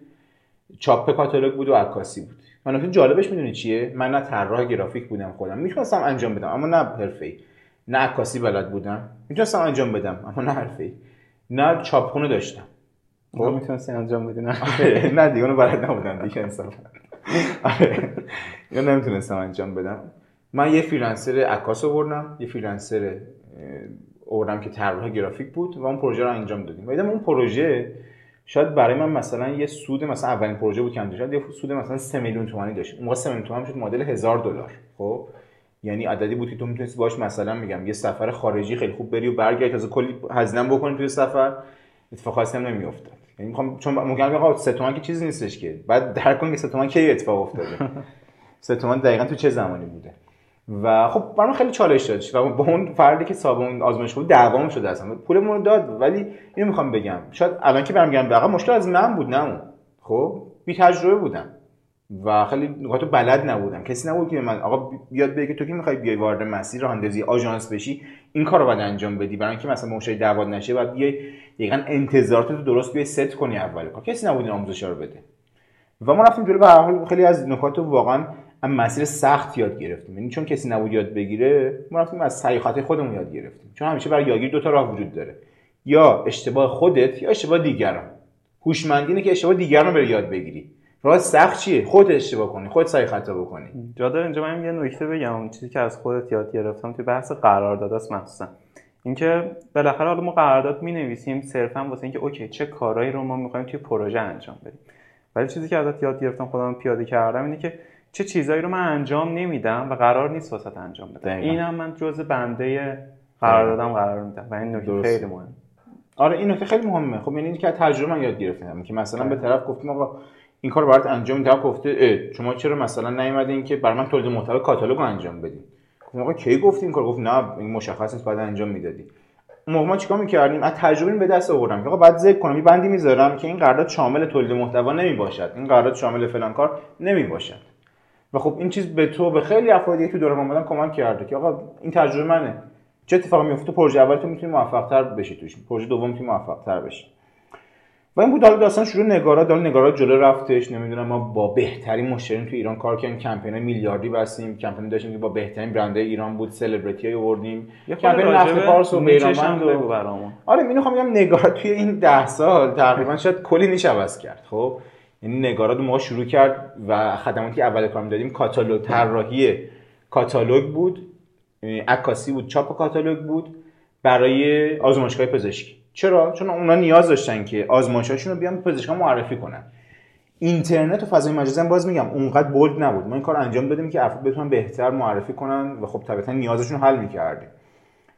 چاپ کاتالوگ بود و عکاسی بود. و نکته جالبش می‌دونی چیه؟ من نه طراح گرافیک بودم خودم. می‌تونستم انجام بدم اما نه حرفه‌ای. نه عکاسی بلد بودم. می‌تونستم انجام بدم اما نه حرفه‌ای. نه چاپخونه داشتم. خب. می‌تونستی انجام بدی نه؟ آره، نه دیگه اونو بلد نبودم دیگه انصافا. آره. یا نمی‌تونستم انجام بدم. من یه freelancer عکاس آوردم. یه freelancer آوردم که طراح گرافیک بود و اون پروژه رو انجام دادیم. و اون پروژه شاید برای من مثلا یه سود مثلا اولین پروژه بود که انجام شد یه سود مثلا 3 میلیون تومانی داشت. اون موقع 3 میلیون تومانی شد معادل 1000 دلار. خب؟ یعنی عددی بود که تو می‌تونستی باش مثلا میگم یه سفر خارجی خیلی خوب بری و برگردی تازه کلی هزینه بکنی توی سفر. اتفاق خاصی هم نمیافتاد. یعنی می‌خوام چون ممکن آقا 3 تومن که چیزی نیستش که. بعد در کن که 3 تومن کی اتفاق افتاده. 3 تومن دقیقاً تو چه زمانی بوده. و خب برام خیلی چالش داد. و با اون فردی که صاحب اون آزمایش بود دعوام شده اصلا. پولمون رو داد. ولی اینو می‌خوام بگم. شاید الان که برام میگم مشکل از من بود نه اون. خب؟ بی تجربه بودم. و خیلی نکاتو بلد نبودم. کسی نبود که من آقا بیاد بگه تو که می‌خوای بیای وارد مسیر راندزی آژانس بشی؟ این کارو باید انجام بدی. برای اینکه مثلا مشتری دعوت نشه و بیای دقیقاً انتظارات رو درست بیای ست کنی اول کار. کسی نبود این آموزش رو بده. و ما رفتیم جلو. به هر حال خیلی از نکات واقعا هم مسیر سخت یاد گرفتیم. یعنی چون کسی نبود یاد بگیره ما رفتیم از سعی خودمون یاد گرفتیم. چون همیشه برای یادگیری دو تا راه وجود داره. یا اشتباه خودت یا اشتباه دیگران. هوشمندی که اشتباه دیگران رو یاد بگیری. راه سخت چیه؟ خودت اشتباه کنی خودت سعی خطا بکنی. جا داره اینجا من یه نکته بگم. چیزی که از خودت یاد گرفتم توی بحث قرارداد است مخصوصا. اینکه بالاخره حالا ما قرارداد می نویسیم صرفا واسه اینکه اوکی چه کارهایی رو ما می‌خوایم توی پروژه انجام بدیم. ولی چیزی که ازت یاد گرفتم خودم پیاده کردم اینه که چه چیزایی رو من انجام نمیدم و قرار نیست واسه انجام بدم. اینم من جزء بنده قراردادم قرار میدم. و این نکته خیلی مهمه آره این نکته خیلی مهمه. خب یعنی که تجربه من یاد گرفتم که مثلا به طرف گفتیم آقا این کار برات انجام میدم. گفته شما چرا مثلا نیومدین که برای من تولید محتوا کاتالوگ انجام بدین؟ گفتم آقا کی گفتی این کار؟ گفت نه این مشخص نیست بعد انجام می‌دادی. موقع ما چیکار می‌کردیم؟ از تجربه به دست آوردم که آقا بعد ذکر کنم یه بندی می‌ذارم که این قرارداد شامل تولید محتوا نمی‌باشد. این قرارداد شامل فلان کار نمی‌باشد. و خب این چیز به تو به خیلی افرادی تو دوره اومدن کمک کرده که آقا این تجربه منه. چه اتفاقی میفته پروژه اول تو می‌تونی موفق تر بشی توش. پروژه دوم می‌تونی موفق تر بشی. و این بود حالا داستان شروع نگارا. دال نگارا جلو رفتش. نمی‌دونم ما با بهترین مشترین تو ایران کار کردیم. کمپین میلیاردی بستیم. کمپین داشتیم که با بهترین برندهای ایران بود. سلبریتی های آوردیم کمپین نفت پارس و بیرانوند و برامون. آره می‌خوام بگم نگارا توی این ده سال تقریبا شاید کلی نیش عوض کرد. خب؟ یعنی نگارا موقع شروع کرد و خدماتی که اول کار دادیم کاتالوگ طراحی کاتالوگ بود. عکاسی بود چاپ کاتالوگ بود برای آزمایشگاه پزشکی. چرا؟ چون اونا نیاز داشتن که آزمایشاشون رو بیان پزشکان معرفی کنن. اینترنت و فضای مجازی باز میگم اونقدر بولد نبود. ما این کار انجام دادیم که افراد بتونن بهتر معرفی کنن و خب طبیعتا نیازشون حل می‌کردیم.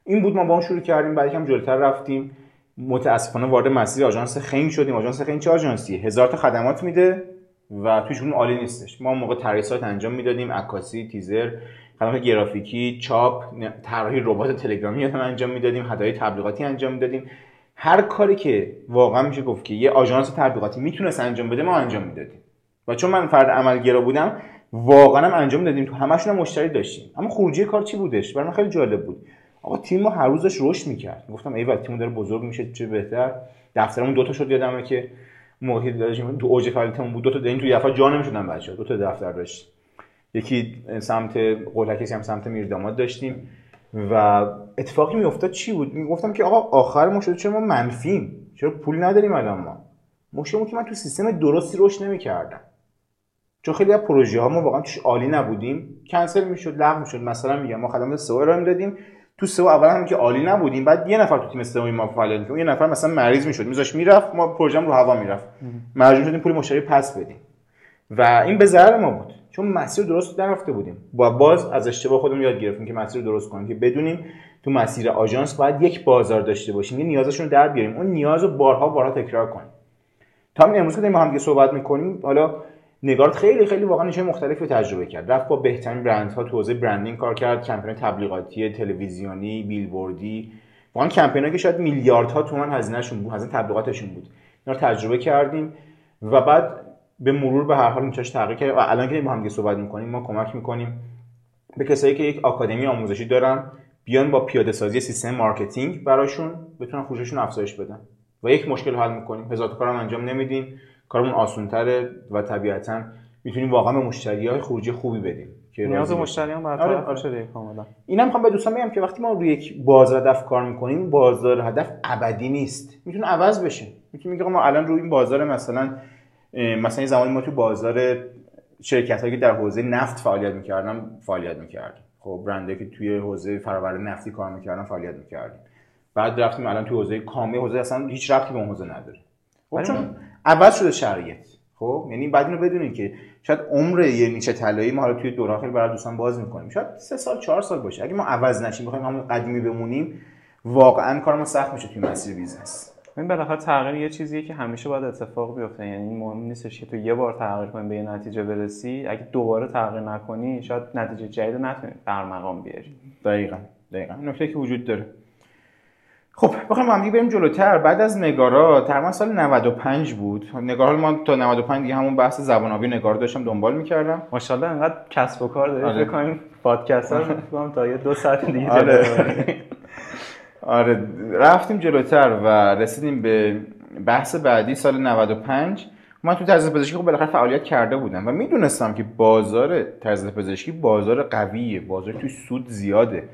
این بود ما با اون شروع کردیم بعد کم جلوتر رفتیم. متاسفانه وارد مسیر آژانس خنگ شدیم. آژانس خنگ چه آژانسیه؟ هزار تا خدمات میده و توش اون عالی نیستش. ما موقع طراحی انجام می‌دادیم. عکاسی تیزر خدمات گرافیکی چاپ طراحی ربات تلگرامی هم انجام می‌دادیم. هدایای تبلیغاتی انجام می‌دادیم. هر کاری که واقعا میشه گفت که یه آژانس تبلیغاتی می‌تونست انجام بده ما انجام می‌دادیم. و چون من فرد عملگرا بودم واقعا هم انجام دادیم. تو همشون مشتری داشتیم. اما خروجی کار چی بودش؟ برای من خیلی جالب بود. آقا تیم ما هر روزش رشد می‌کرد. گفتم ای تیم داره بزرگ میشه چه بهتر. دفترمون دو تا شد یادمه که موقعی داشتیم تو اوج فعالیتمون بود. دو تا این تو یفا جا نمی‌شدن بچه‌ها. دو تا دفتر داشت. یکی سمت قلکسی هم سمت میرداماد داشتیم. و اتفاقی میافتاد چی بود؟ می‌گفتم که آقا آخر ما شده چرا ما منفیم؟ چرا پول نداریم الان ما؟ مشکل که من تو سیستم درستی رشد نمی‌کردم. چون خیلی از پروژه ها ما واقعا توش عالی نبودیم. کنسل می‌شد لغو می‌شد. مثلا میگم ما خدمات سئو ارائه دادیم. تو سئو اول هم که عالی نبودیم. بعد یه نفر تو تیم سئو ما فعالیت می‌کرد. یه نفر مثلا مریض می‌شد. میذاش می‌رفت. ما پروژه رو هوا می‌رفت. مجبور شدیم پول مشتری پس بدیم. و این به ضرر ما بود. چون مسیر درست نرفته بودیم. با باز از اشتباه خودمون یاد گرفتیم که مسیر درست کنیم. که بدونیم تو مسیر آژانس باید یک بازار داشته باشیم. یه نیازشون رو در بیاریم. اون نیاز رو بارها بارها تکرار کنیم. تا امروز که ما هم صحبت می‌کنیم حالا نگارت خیلی خیلی واقعا نشه مختلفی تجربه کرد. رفت با بهترین برندها تو حوزه برندینگ کار کرد کمپین تبلیغاتی تلویزیونی بیلبوردی. واقعا کمپینایی که شاید میلیاردها تومان هزینهشون بود هزینه تبلیغاتشون بود. اینا تجربه کردیم و بعد به مرور به هر حال میچاش تغییر کرد. و الان که ما هم صحبت می‌کنیم ما کمک می‌کنیم به کسایی که یک آکادمی آموزشی دارن بیان با پیاده سازی سیستم مارکتینگ براشون بتونن فروششون افزایش بدن. و یک مشکل حل می‌کنیم. هزار کارم انجام نمیدیم. کارمون آسانتره و طبیعتا می‌تونیم واقعا به مشتری های خروجی خوبی بدیم که نیاز مشتریان برطرف آره, آره. شده کاملا. اینم می‌خوام به دوستان بگم که وقتی ما روی یک بازار هدف کار می‌کنیم بازار هدف ابدی نیست. می‌تونه عوض بشه. می‌تونه میگه ما الان روی این بازار مثلا مثلا زمانی ما تو بازار شرکت هایی که در حوزه نفت فعالیت می‌کردن فعالیت می‌کردیم. خب برنده که توی حوزه فرآورده نفتی کار می‌کردن فعالیت می‌کردیم. بعد رفتیم الان توی حوزه کامی حوزه اصلا هیچ ربطی به اون حوزه نداره. خب چون عوض شده شرایط. خب یعنی بعد اینو بدونید که شاید عمر یه niche طلایی ما حالا توی دوره‌ها خیلی برای دوستان باز می‌کنیم. شاید سه سال چهار سال باشه. اگه ما عوض نشیم بخوایم همون قدیمی بمونیم واقعا کارمون سخت میشه توی مسیر بیزنس. این بالاخره تغییر یه چیزیه که همیشه باید اتفاق بیفته. یعنی مهم نیستش که تو یه بار تغییر کنی به یه نتیجه برسی. اگه دوباره تغییر نکنی شاید نتیجه جدید نتونی در مقام بیاری. دقیقا دقیقا. نکته که وجود داره. خب بخوایم هم بریم جلوتر. بعد از نگارات تقریبا سال 95 بود. نگار ما تا 95 دیگه همون بحث زبان آبی نگار داشتم دنبال می‌کردم. ماشاءالله انقدر کسب و کار دارید. آره. بکنیم پادکست ها تا یه دو ساعت دیگه آره. آره. رفتیم جلوتر و رسیدیم به بحث بعدی سال 95 من تو تجهیزات پزشکی خب بالاخره فعالیت کرده بودم و می‌دونستم که بازار تجهیزات پزشکی بازار قویه. بازار توش سود زیاده.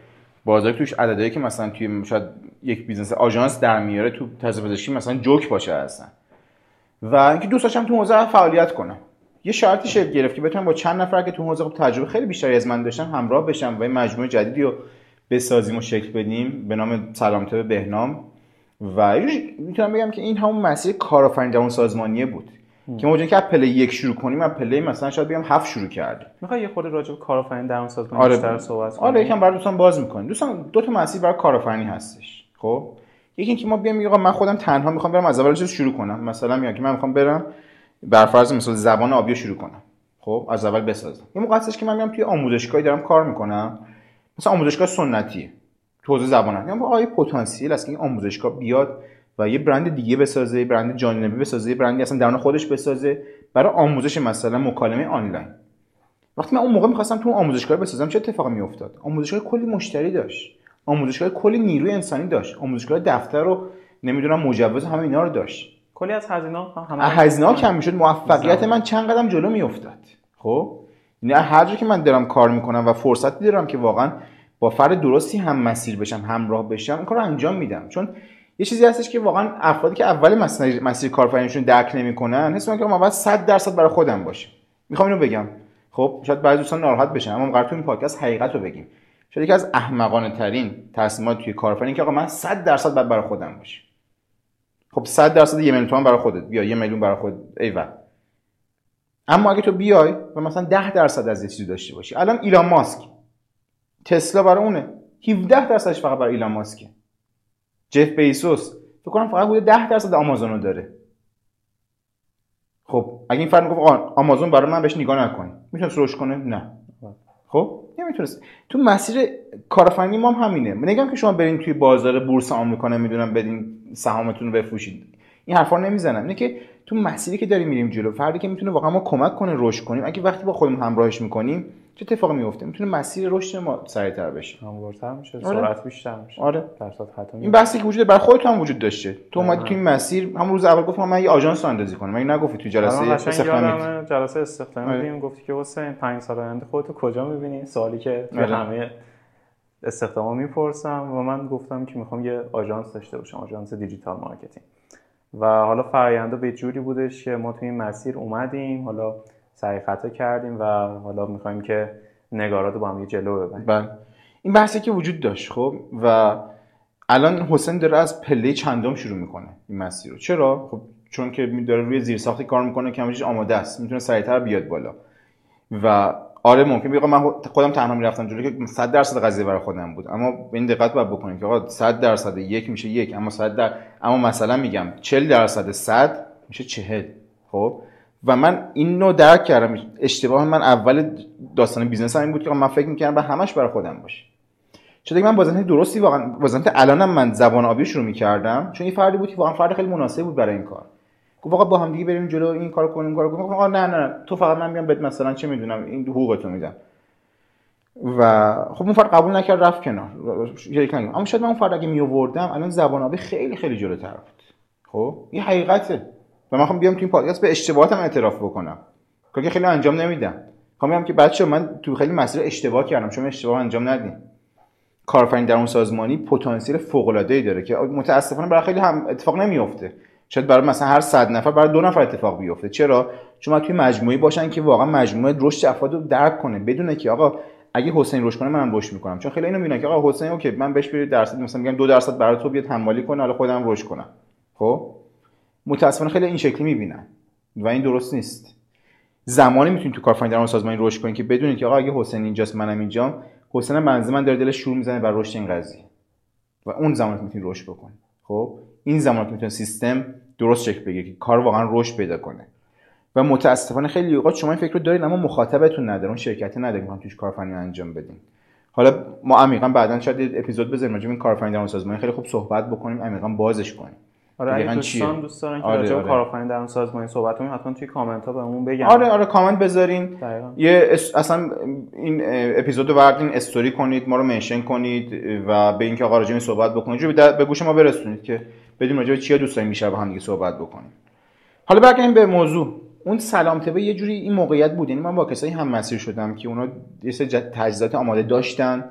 بازار توش عددهایی که مثلا توی شاید یک بیزنس آژانس در میاره تو تجهیزات پزشکی مثلا جوک باشه هستن و اینکه دوست داشتم تو حوزه فعالیت کنم یه شرطی شکل گرفت که بتونم با چند نفر که تو حوزه خب تجربه خیلی بیشتری از من داشتن همراه بشم و مجموعه جدیدی رو بسازیم و شکل بدیم به نام سلامت بهنام. و می‌تونم بگم که این همون مسیر کارآفرین اون سازمانیه بود. که ما که پله یک شروع کنیم از پله مثلا شاید بگم هفت شروع کردیم می‌خوای یه خورده راجع به کارآفرین درون سازمان آره. بیشتر صحبت کنیم آره یکم برای دوستان باز می‌کنیم. دوستان دو تا مسیر برای کارآفرینی هستش. خب؟ یکی اینکه ما بیام آقا من خودم تنها می‌خوام برم از اول چیز شروع کنم. مثلا میگم که من می‌خوام برم بر فرض مثلا زبان آبی شروع کنم. خب؟ از اول بسازم. یه موقع هستش که من میام توی آموزشگاهی دارم کار می‌کنم. مثلا آموزشگاه سنتی تو حوزه زبان میگم آقا پتانسیل است که این آموزشگاه بیاد و یه برند دیگه بسازه برند جانبی بسازه برندی اصلا درون خودش بسازه برای آموزش مثلا مکالمه آنلاین. وقتی من اون موقع می‌خواستم تو آموزشگاه بسازم چه اتفاقی میافتاد؟ آموزشگاه کلی مشتری داشت. آموزشگاه کلی نیروی انسانی داشت. آموزشگاه دفتر رو نمی‌دونم مجوز همه اینا رو داشت. کلی از هزینه همه هزینه کم می‌شد. موفقیت من چند قدم جلو میافتاد. خب؟ یعنی هر جا که من دارم کار می‌کنم و فرصتی دارم که واقعا با فرد درستی هم مسیر بشم همراه بشم این کار رو انجام میدم. چون یه چیزی هستش که واقعا افرادی که اول مسیر مسیر کارآفرینیشون درک نمی‌کنن حس می‌کنن که ما باید 100 درصد برای خودم باشیم می‌خوام اینو بگم. خب؟ شاید بعضی دوستان ناراحت بشن اما قرار تو این پادکست حقیقت رو بگیم. شاید یکی از احمقانه ترین تصمیمات توی کارآفرینی که آقا من 100 درصد باید برای خودم باشم. خب 100 درصد یه میلیون تومان برای خودت. بیا یه میلیون برای خودت. ایول. اما اگه تو بیای و مثلا 10 درصد از یه چیزی داشته باشی. الان ایلان ماسک. تسلا برای اونه. 17 درصدش فقط برای ایلان ماسکه. جف بیسوس. فکر کنم فقط بوده 10 درصد آمازون رو داره. خب اگه این فرد می‌گفت آمازون برای من بهش نگاه نکن. می‌تونست روش کنه؟ نه. خب؟ نمی‌تونست. تو مسیر کارآفرینی ما هم همینه. نگم که شما برین توی بازار بورس آمریکا نمی‌دونم بدین سهامتون رو بفروشید. این حرفا نمی‌زنم. اینه که تو مسیری که داریم میریم جلو فردی که می‌تونه واقعا ما کمک کنه رشد کنیم. اگه وقتی با خودمون همراهش می‌کنیم چه اتفاقی میفته می‌تونه مسیر رشد ما سریعتر بشه. هموارتر میشه آره. سرعت بیشتر میشه. آره. درصد خطا این بحثی که وجود برای خودت هم وجود داشته. تو اومدی آره. تو این مسیر همون روز اول گفتم من یه آژانس اندازی کنم. من نگفتی تو جلسه استخدامی جلسه استخدامی آره. گفتی که حسین 5 سال آینده خودتو کجا می‌بینی؟ سوالی که آره. همه استخداما می‌پرسم و من گفتم که می‌خوام یه آژانس داشته باشم آژانس دیجیتال مارکتینگ. و حالا فراینده به جوری بودش که ما توی این مسیر اومدیم حالا سعی خطا کردیم و حالا می‌خوایم که نگارات رو با هم جلو ببریم. بله. این بحثی که وجود داشت خب و الان حسین داره از پله چندم شروع می‌کنه این مسیر رو. چرا؟ خب چون که داره روی زیرساختی کار می‌کنه که آماده است. می‌تونه سریعتر بیاد بالا. و آره ممکن بگم من خودم تنها می‌رفتم جلو که 100 درصد قضیه برای خودم بود. اما این دقت باید بکنیم که آقا 100 درصد یک میشه یک. اما 100 در... اما مثلا میگم 40 درصد 100 میشه 40 خب؟ و من این نوع درک کردم. اشتباه من اول داستان بیزنس هم این بود که من فکر می‌کردم باید همش برای خودم باشه. چون من با ذهن درستی واقعا با ذهن الانم من زبان آبی شروع می‌کردم چون این فردی بود که واقعا فرد خیلی مناسب بود برای این کار. گفت آقا با هم دیگه بریم جلو این کارو کنیم کارو کنیم. آقا نه نه تو فقط من میام بهت مثلا چه می‌دونم این حقوقتو میدم. و خب اون فرد قبول نکرد رفت کنار. یک نگم اما شاید من اون فرد اگه می آوردم الان زبان آبی خیلی خیلی جلوتر بود. خب؟ این حقیقته. و من خواهم بیام تو این پادکست به اشتباهاتم اعتراف بکنم. کاری که خیلی انجام نمیدم. خواهم میگم که بچه من تو خیلی مسیر اشتباه کردم شما اشتباه انجام ندین کارآفرین در اون سازمانی پتانسیل فوق العاده ای داره که متاسفانه برای خیلی هم اتفاق نمیافته. شاید برای مثلا هر 100 نفر برای دو نفر اتفاق بیفته. چرا؟ چون توی مجموعه باشن که واقعا مجموعه رشد افراد رو درک کنه. بدونه که آقا اگه حسین رشد کنه منم رشد می‌کنم. چون خیلی اینو می‌بینن که آقا حسین اوکی من بهش برید درصد مثلا میگم دو درصد برای تو بیاد حمالی کنه حالا خودم رشد کنم. خب؟ متاسفانه خیلی این شکلی می‌بینن. و این درست نیست. زمانی می‌تونید تو کارفرمایی در اون سازمانی رشد کنید که بدونید که آقا اگه حسین اینجاست منم اینجام. حسین منزل من داره دلش شروع می‌زنه بر رشد این قضیه. و اون زمان می‌تونید رشد بکنید خب؟ این زمان می‌تونه سیستم درست شکل بگیره که کار واقعا رشد پیدا کنه و متاسفانه خیلی اوقات شما این فکر رو دارید اما مخاطبتون نداره اون شرکت نداره که توش کارفرمایی انجام بدین حالا ما عمیقا بعدا شاید اپیزود بزنیم راجع به این کارفرمایی در اون سازمانی خیلی خوب صحبت بکنیم عمیقا بازش کنیم آره اگه دوستان چیه؟ دوست دارن که آره، راجع به آره. کارآفرینی در اون سازمانی صحبت کنیم حتما توی کامنت ها بهمون بگن آره آره کامنت بذارین دقیقاً. یه اس... اصلا این اپیزودو بردین استوری کنید ما رو منشن کنید و به اینکه آقا راجع به این صحبت بکنید جو به در- به گوش ما برسونید که بدیم راجع به چیا دوست بیشتر با هم دیگه صحبت بکنیم. حالا برگردیم به موضوع. اون سلام تبه یه جوری این موقعیت بود. یعنی من با کسایی هم مسیر شدم که اونا یه سری تجهیزات آماده داشتن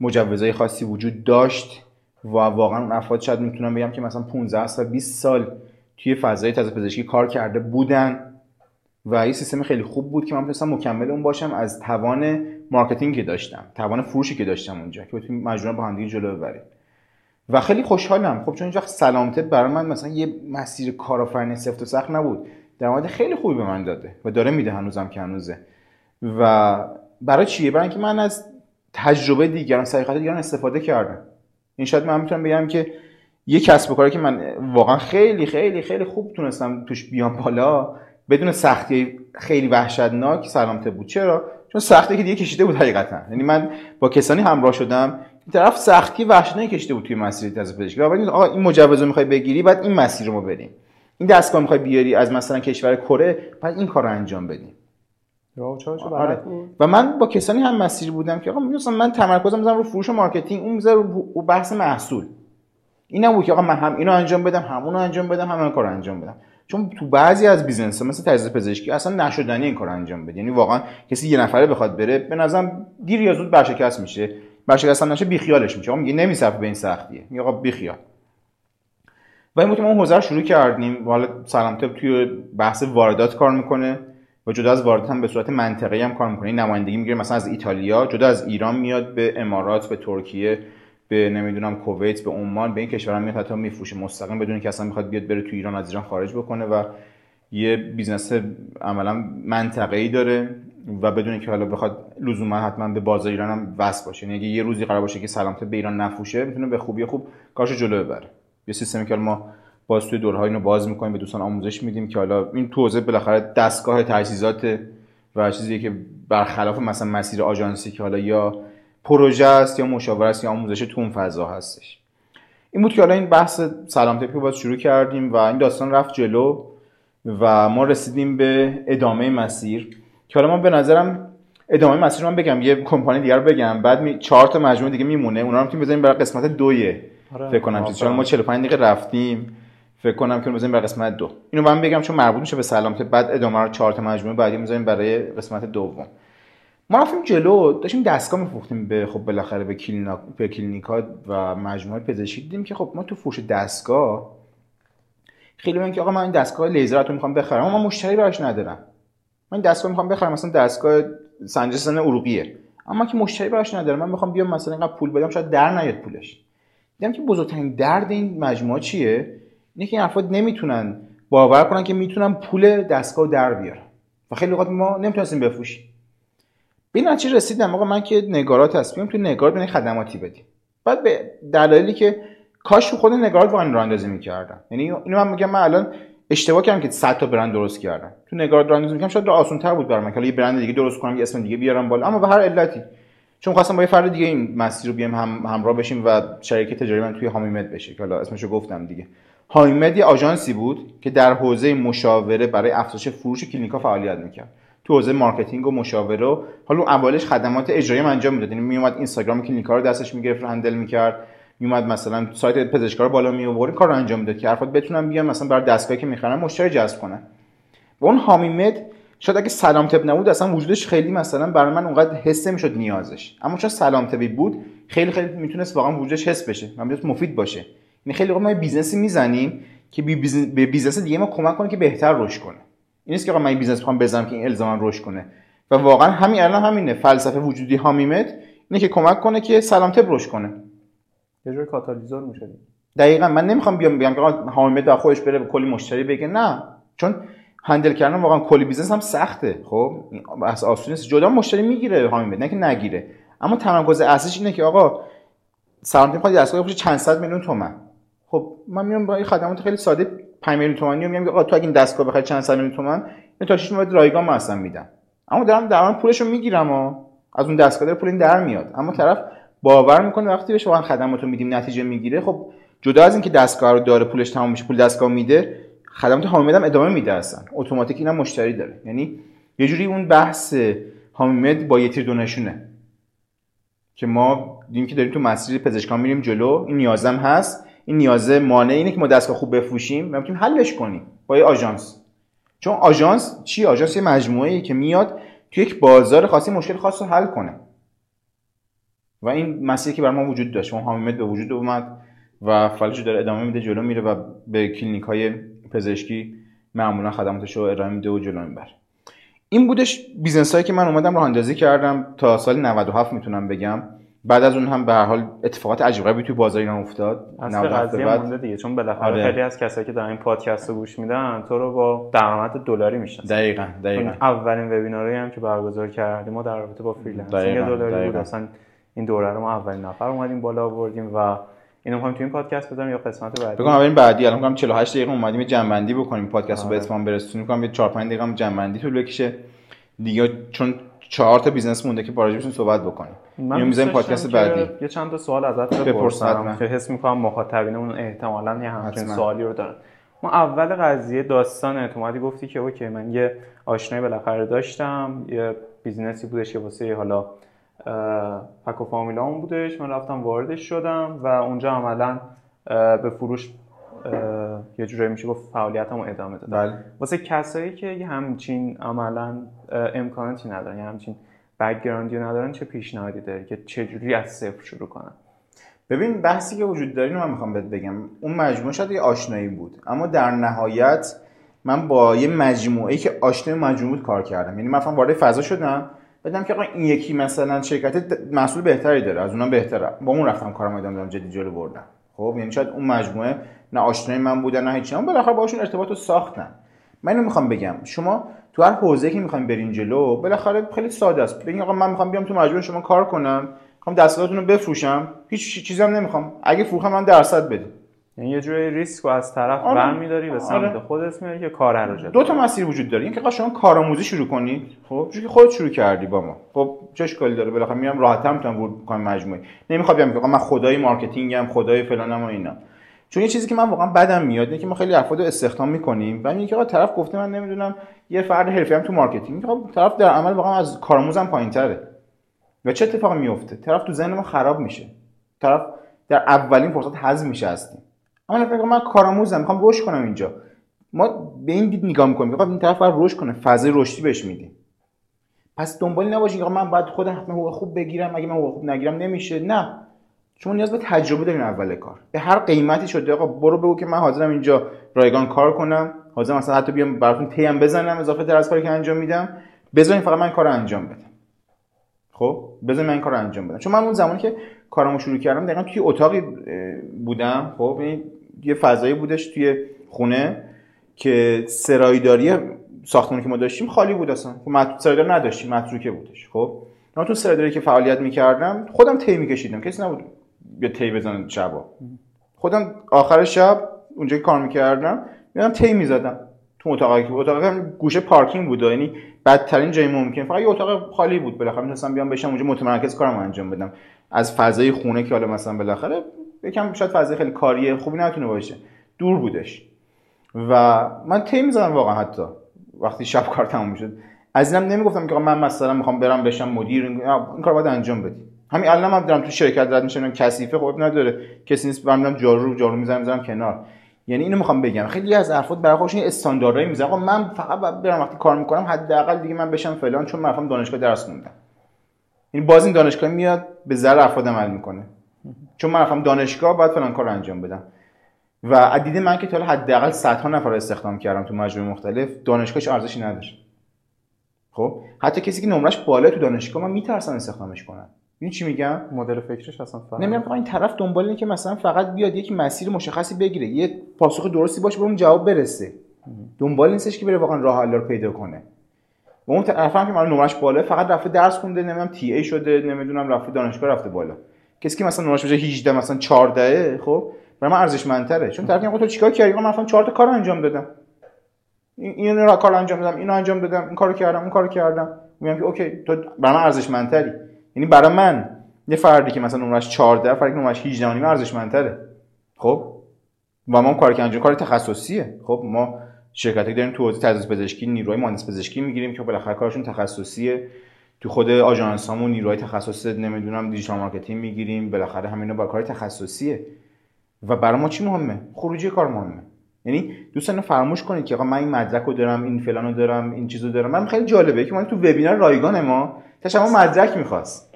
مجوزهای خاصی وجود داشت و واقعا اون افراد شاید می‌تونم بگم که مثلا 15 سال 20 سال توی فضای تازه پزشکی کار کرده بودن و یه سیستم خیلی خوب بود که من می‌تونستم مکمل اون باشم از توان مارکتینگ که داشتم توان فروشی که داشتم اونجا که بتونیم مجموعه با هم دیگه جلو ببریم. و خیلی خوشحالم. خب چون اینجا سلامت برای من مثلا یه مسیر کارآفرینی سفت و سخت نبود. درآمد خیلی خوبی به من داده و داره میده هنوزم که هنوزه. و برای چیه برای اینکه من از تجربه دیگران سلیقت دیگران استفاده کردم. این شاید من می‌تونم بگم که یه کسب و کاری که من واقعا خیلی خیلی خیلی خوب تونستم توش بیام بالا بدون سختی خیلی وحشتناک سلامته بود. چرا؟ چون سختی که دیگه کشیده بود حقیقتا. یعنی من با کسانی همراه شدم. طرف سختی وحشتناکی کشیده بود توی مسیر تجهیزات پزشکی. و بعد آقا این مجوز رو می‌خوای بگیری بعد این مسیر رو ما بریم. این دستگاه می‌خوای بیاری از مثلا کشور کره بعد این کار رو انجام بدیم آره. بود. و من با کسانی هم مسیر بودم که آقا مثلا من تمرکزم می‌ذارم رو فروش و مارکتینگ اون می‌ذاره رو بحث محصول. این نبود که آقا من هم اینو انجام بدم همونو انجام بدم همون کار انجام بدم. چون تو بعضی از بیزنس ها مثل تجهیزات پزشکی اصلا نشدنی این کار انجام بده. یعنی واقعا کسی یه نفره بخواد بره به نظرم دیر یا زود ورشکست میشه. ورشکست هم نشه بیخیالش میشه. میگه نمیصرفه به این سختیه. میگه آقا بیخیال. و این که ما حوزه رو شروع کردیم. حالا سلامت تپ توی بحث واردات کار می‌کنه. و جدا از واردات هم به صورت منطقه‌ای هم کار می‌کنه. این نمایندگی می‌گیره مثلا از ایتالیا. جدا از ایران میاد به امارات به ترکیه به نمی‌دونم کویت به عمان به این کشورها میاد حتی میفروشه. مستقیم بدون که اصلا می‌خواد بیاد بره تو ایران از ایران خارج بکنه. و یه بیزنس عملا منطقه‌ای داره. و بدون اینکه حالا بخواد لزوما حتما به بازار ایران هم وصل باشه. یعنی اگه یه روزی قرار باشه که سلامت به ایران نفروشه می‌تونه به خوبی خوب کارش جلو ببره. یه سیستمی که ما باز توی دوره‌های اینو باز می‌کنیم به دوستان آموزش میدیم که حالا این تو حوزه بالاخره دستگاه تجهیزات و چیزی که برخلاف مثلا مسیر آژانسی که حالا یا پروژه است یا مشاوره است یا آموزش تو اون فضا هستش. این بود که حالا این بحث سلامت تپی باز شروع کردیم و این داستان رفت جلو و ما رسیدیم به ادامه مسیر. که حالا من به نظرم ادامه مسیر من بگم یه کمپانی دیگر بگم. بعد می... چهار تا مجموعه دیگه میمونه. اونا رو می‌تونیم بزنیم برای قسمت دویه. آره. فکر کنم چون ما 45 دقیقه رفتیم. فکر کنم که بزنیم برای قسمت دو. اینو من بگم چون مربوط میشه به سلامت بعد ادامه رو چهار تا مجموعه بعدی می‌ذاریم برای قسمت دوم. ما رفتیم جلو. داشتیم دستگاه میفروختیم به خب بالاخره به کلینیک به کلینیکا و مجموعه پزشکی دیدیم که خب ما تو فروش دستگاه خیلی من که آقا من این دستگاه لیزر رو می‌خوام بخرم اما من مشتری براش ندارم. من دستگاه می‌خوام بخرم مثلا دستگاه سنجش اروپیه. اما که مشتری براش ندارم من می‌خوام بیام مثلا اینقدر پول بدم شاید در نیاد پولش. دیدم که بزرگترین درد این مجموعه چیه؟ اینه که این افراد نمی‌تونن باور کنن که می‌تونن پول دستگاه در بیارن. و خیلی وقت ما نمی‌تونستیم بفروشیم. به چی رسیدم آقا من که نگارات بیام تو نگار بین خدماتی بدیم. بعد به دلایلی که کاش خود نگارات واقعا راه اندازی می‌کردم. یعنی اینو من میگم من الان اشتباه کردم که 100 تا برند درست کردم. تو راه اندازی می‌کردم شاید آسان تر بود برام که یه برند دیگه درست کنم یه اسم دیگه بیارم بالا. اما به هر علتی. چون خواستم با یه فرد دیگه این مسیر رو بیام هم همراه بشیم و شریک تجاری من توی هامیمد بشه که حالا اسمشو گفتم دیگه. هامیمد یه آژانسی بود که در حوزه مشاوره برای افزایش فروش کلینیکا فعالیت می‌کرد. تو حوزه مارکتینگ و مشاوره و حالا اولش خدمات اجرایی انجام می‌داد. یعنی میومد اینستاگرام کلینیکا رو دستش می‌گرفت handle می‌کرد. میومد مثلا سایت پزشکا رو بالا می آورد کار انجام می‌داد که افراد بتونن بیان مثلا برای دستگاهی که می‌خرن مشتری جذب کنن. و اون هامی‌مد شاید اگه سلام طب نبود اصلا وجودش خیلی مثلا برای من اونقدر حس نمی‌شد نیازش. اما چون سلام طبی بود خیلی خیلی می‌تونست واقعا وجودش حس بشه و مفید باشه. یعنی خیلی ما business ی می‌زنیم که به business دیگه ما کمک کنه که بهتر رشد کنه. این نیست که آقا من business می‌خوام بزنم که این الزاما رشد کنه. و واقعا همین الان همینه. فلسفه وجودی هامی‌مد اینه که کمک کنه که سلام طب رشد کنه. یه جور کاتالیزور میشه دقیقا. من نمی‌خوام بیام بگم که هامی‌مد با خودش بره کلی مشتری بگیره. نه. چون handle کردن واقعا کلی business هم سخته. خب از آسون نیست. جدا مشتری می‌گیره هامی‌مد نه که نگیره. اما تمرکز اصلیش اینه که آقا سلام طب دستگاه چند صد میلیون تومن. خب من میام با این خدمات خیلی ساده 5 میلیون تومانی میگم آقا تو اگه این دستگاه بخری چند صد میلیون تومان این تا 6 ماه رایگان ما اصلا میدم. اما دارم در پولشو می‌گیرم و از اون دستگاه پول این در میاد. اما طرف باور می‌کنه وقتی بهش واقعا خدماتو میدیم نتیجه می‌گیره خب جدا از اینکه دستگاه رو داره پولش تمام میشه پول دستگاه میده خدمات حامد هم ادامه میده اصلا. اتوماتیک اینم مشتری داره. یعنی یه جوری اون بحث حامد با یه تیر دو نشونه. که ما دیدیم که داریم تو مسیر پزشکان میریم جلو این نیازم هست. این نیازه مانع اینه که ما دستگاه خوب بفروشیم و می‌تونیم حلش کنیم با یه آژانس. چون آژانس چی؟ آژانس یه مجموعه ای که میاد تو یک بازار خاصی مشکل خاص رو حل کنه. و این مسیری که بر ما وجود داشت. اون هامی‌مد به وجود اومد و فعالیتش داره ادامه میده جلو میره و به کلینیک های پزشکی معمولا خدماتش رو ارائه میده و جلو می‌بره. این بودش business هایی که من اومدم راه اندازی کردم. تا سال 97 می‌تونم بگم. بعد از اون هم به هر حال اتفاقات عجیب غریبی تو بازار ایران افتاد. اصل قضیه بعد... مونده دیگه. چون بالاخره آره. خیلی از کسایی که دارن این پادکست رو گوش میدن تو رو با درآمد دلاری می‌شناسن. دقیقاً دقیقاً. اولین وبیناری هم که برگزار کردیم ما در رابطه با freelancing دلاری بود. اصلا این دوره رو ما اولین نفر اومدیم بالا آوردیم و اینو می‌خوایم تو این پادکست بذاریم یا قسمت بعدی؟ بگم اولین بعدی. الان می‌گم 48 دقیقه اومدیم جمع‌بندی بکنیم پادکست رو به آره. اتمام برسونیم. می‌گم یه 4 5 دقیقه هم جمع‌بندی طول بکشه. دیگه چون چهار تا business مونده که راجبشون صحبت بکنیم. اینو می‌ذاریم پادکست بعدی. یه چند تا سوال ازت بپرسم. که حس می‌کنم مخاطبینمون احتمالاً یه همچین سوالی رو دارن. ما اول قضیه داستان اومدی گفتی که اوکی من یه آشنایی بالاخره داشتم یه business ی بودش که واسه حالا پک و فامیلامون بودش. من رفتم واردش شدم و اونجا عملا به فروش یه جورایی میشه گفت فعالیتمو ادامه دادم بله. واسه کسایی که یه همچین عملا امکاناتی ندارن یه همچین بکگراندی ندارن چه پیشنهادی داری که چجوری از صفر شروع کنن؟ ببین بحثی که وجود داره من می‌خوام بهت بگم. اون مجموعه شاید یه آشنایی بود اما در نهایت من با یه مجموعه که آشنای مجموعه بود کار کردم. یعنی مثلا وارد فضا شدم. بدم که آقا این یکی مثلا شرکت محصول بهتری داره از اونم بهتره. با اون رفتم کارم ادامه دادم جدی جلو بردم. خب یعنی شاید اون مجموعه نه آشنای من بودن نه هیچ اما بالاخره باشون ارتباط رو ساختم من اینو می‌خوام بگم. شما تو هر حوزه که می‌خوایم برین جلو بالاخره خیلی ساده است. ببین آقا من می‌خوام بیام تو مجموعه شما کار کنم می‌خوام دستگاهتون رو بفروشم. هیچ چیزی هم نمی‌خوام. اگه فروختم من درصد بده یعنی یه جوری ریسک رو از طرف آره. برمیداری به سمت آره. خودت میاری که کار رو جلو دو تا مسیر وجود داره. اینکه شما کارآموزی شروع کنید خب؟ چون که خودت شروع کردی با ما. خب چه اشکالی داره. بالاخره میرم راحت‌تر می‌تونم ورود کنم مجموعه. نمی‌خوام بیام آقا من خدای marketing م خدای فلانم و اینا. چون یه چیزی که من واقعا بدم میاد اینه که ما خیلی افراد رو استخدام می‌کنیم. و میگه آقا طرف گفته من نمی‌دونم یه فرد حرفه‌ای تو marketing. خب طرف در عمل واقعا از کارآموزم پایینتره. و چه اتفاقی میفته طرف تو ذهن ما خراب میشه. طرف در اولین فرصت حذف میشه هستیم اما فکر من کارآموزم می‌خوام رشد کنم اینجا. ما به این دید نگاه می‌کنیم آقا این طرف باید رشد کنه فضای رشدی بهش میدیم. پس دنبال این نباشید آقا من باید خودم حتما حقوق خوب بگیرم اگه من حقوق خوب نگیرم نمیشه. نه. شما نیاز به تجربه دارین اول کار. به هر قیمتی شده آقا برو بگو که من حاضرم اینجا رایگان کار کنم. حاضرم مثلا حتی بیام براتون پیم بزنم اضافه تر از کاری که انجام میدم. بذارین فقط من کار انجام بدم. خب؟ بذارین من کار انجام بدم. چون من اون زمانی که کارمو شروع کردم دقیقا توی اتاقی بودم. خب؟ این یه فضایی بودش توی خونه که سرایداری ساختمانی که ما داشتیم خالی بود اصلا. خب سرایدار نداشتیم متروکه بودش خب. من تو سرایداری که فعالیت می‌کردم خودم تی میکشیدم. کسی نبود بیا تی بزنه شبا. خودم آخر شب اونجا که کار می‌کردم میرم تی می‌زدم تو اتاقی که اتاق هم گوشه پارکینگ بود یعنی بدترین جای ممکن. فقط یه اتاق خالی بود بالاخره. می‌تونستم بیام بشم اونجا متمرکز کارم انجام بدم. از فضای خونه که حالا مثلا بالاخره یکم شاید فضای خیلی کاری خوبی نتونه باشه. دور بودش. و من تی می‌زدم واقعا حتی. وقتی شب کار تموم شد. از اینم نمی‌گفتم که من مثلا می‌خوام برم بشم مدیر. این کار باید انجام بدی. همین الان هم دارم تو شرکت رد میشم. کثیفه خب نداره. کسی نیست برام جارو جارو می‌زنم می‌ذارم کنار. یعنی اینو می‌خوام بگم. خیلی از افراد برای خودشون استانداردهایی می‌ذارن آقا من فقط برم وقتی کار می‌کنم حداقل دیگه من بشم فلان چون من دانشگاه درس خوندم. یعنی باز این دانشگاه میاد به ذر افراد عمل می‌کنه. چون من رفتم دانشگاه باید فلان کار انجام بدم. و عدید من که تا حداقل صدها نفر استخدام کردم تو مجموعه مختلف دانشگاهش ارزشی نداشت. خب؟ حتی کسی که نمرش بالا تو دانشگاه من میترسم استخدامش کنم این چی میگم؟ مدل فکرش اصلا فرق نمیگم این طرف دنبال اینه که مثلا فقط بیاد یک مسیر مشخصی بگیره یه پاسخ درستی باشه به اون جواب برسه. دنبال نیستش که بره واقعا راه حل رو پیدا کنه. و اون طرف هم که من نمرش بالا فقط رفته درس خونده نمی‌دونم تی ای شده نمی‌دونم رفته دانشگاه رفته بالا. کسی که مثلا نمرش بشه 18 مثلا 14 خب برای من ارزشمندتره. چون طرف میگه تو چیکار کردی؟ من رفتم 4 تا کار انجام دادم. این این کار انجام دادم اینو انجام دادم این کارو کردم اون کارو کردم. میگم که اوکی تو برای من ارزشمندتری. یعنی برای من یه فردی که مثلا نمرش 14 فردی که نمرش 18 و نیم ارزشمندتره. خب؟ و ما کاری که انجام کار تخصصیه. خب ما شرکتی داریم تو حوزه تدریس پزشکی نیروی مهندس پزشکی می‌گیریم که بالاخره کارشون تخصصیه. تو خود آژانسامون نیروی تخصص نمی‌دونم digital marketing می‌گیریم. بالاخره همینا با کار تخصصیه. و برای ما چی مهمه؟ خروجی کار مهمه. یعنی دوستان فراموش کنید که آقا من این مدرک رو دارم این فلان دارم این چیزو دارم. من خیلی جالبه که ما تو وبینار رایگان ما شما مدرک می‌خواست.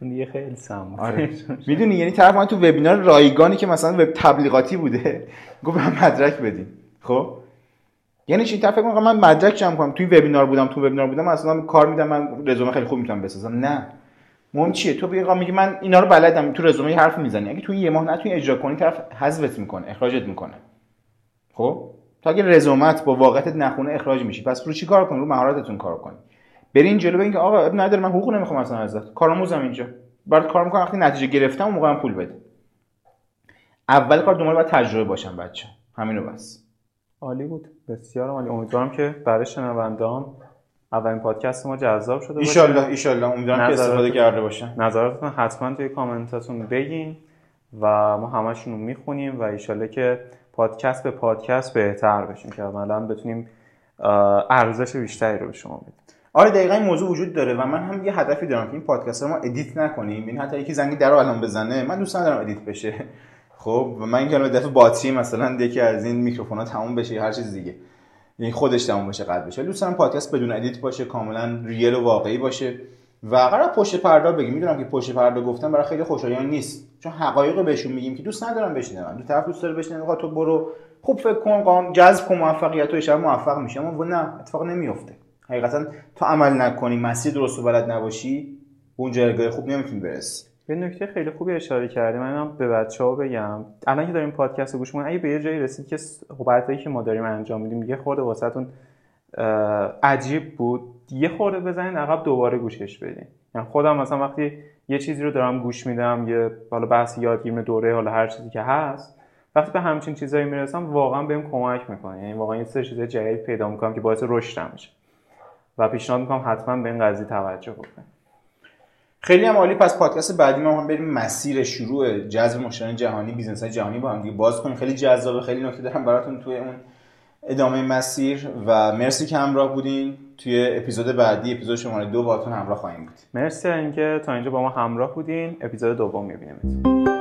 دیگه خیلی سم آره. می‌دونی؟ یعنی طرف من تو وبینار رایگانی که مثلا وب تبلیغاتی بوده گفت من مدرک بدین. خب؟ یعنی چی؟ طرف فکر من مدرک جمع کنم؟ توی وبینار بودم تو وبینار بودم اصلا کار میدم من رزومه خیلی خوب می‌تونم بسازم. نه. مهم چیه؟ تو بگی میگی من اینا رو بلدم تو رزومه حرف می‌زنی. اگه تو یه ماه نتونی اجرا کنی طرف حذفت می‌کنه اخراجت می‌کنه. خب؟ تا اگه رزومت با واقعیت نخونه اخراج میشی. پس رو چی کار کنی؟ رو مهارتتون کار کنی. برین جلو بگین که آقا اب نداره من حقوق نمی‌خوام اصلا ازت. کارآموزم اینجا. برات کار می‌کنم وقتی نتیجه گرفتم اون موقع پول بده. اول کار دنبال باید تجربه باشم بچه همینو بس. عالی بود. بسیار عالی. امیدوارم که برای شنوندهام اولین پادکست ما جذاب شده باشه. ان شاء امیدوارم که استفاده کرده باشن. نظراتتون حتما توی کامنتاتون بگین و ما همشون رو می‌خونیم و ایشالله که پادکست به پادکست بهتر بشیم که عملا بتونیم ارزش بیشتری رو به شما بدیم. آره دقیقا این موضوع وجود داره و من هم یه هدفی دارم که این پادکست رو ما edit نکنیم. این حتی یکی زنگ در الان بزنه من دوست ندارم edit بشه. خب و من اینکه دفعه باتری مثلا یکی از این میکروفونا تموم بشه هر چیز دیگه. یعنی خودش تموم بشه قطع بشه. دوست دارم پادکست بدون edit باشه کاملا real و واقعی باشه. و قرار پشت پرده بگیم. می‌دونم که پشت پرده گفتم برای خیلی خوشایند نیست. چون حقایق بهشون میگیم که دوست ندارم بشنون. دو طرف دوست داره بشنوه تو برو. خوب فکر کن. قانون جذب کن موفقیت و موفق میشه اما نه. اتفاق نمیفته حقیقتا تو عمل نکنی. مسیر درست و بلد نباشی. اون جایگاه خوب نمی‌تونی برسی. یه نکته خیلی خوبی اشاره کردی. من به بچه ها بگم. الان که داریم پادکست گوش می‌کنیم اگه به یه جایی رسید که صحبتایی که ما داریم انجام میدیم یه خورده واسهتون عجیب بود. یه خورده بزنین عقب دوباره گوشش بدین. یعنی خودم مثلا وقتی یه چیزی رو دارم گوش میدم یه حالا بحث یادگیری دوره حالا هر چیزی که هست وقتی به همچین چیزایی می‌رسم واقعا بهم کمک می‌کنه. یعنی واقعا یه سری چیزای جدید پیدا می‌کنم که باعث رشدم میشه. و پیشنهاد می‌کنم حتما به این قضیه توجه بکنید. خیلی هم عالی. پس پادکست بعدی ما هم بریم مسیر شروع جذب مشتریان جهانی business های جهانی با هم دیگه باز کنیم. خیلی جذابه. خیلی نکته دارم براتون توی اون ادامه مسیر و مرسی که همراه بودین. توی اپیزود بعدی اپیزود شماره دو باهاتون همراه خواهیم بود. مرسی اینکه تا اینجا با ما همراه بودین. اپیزود دوم می‌بینیم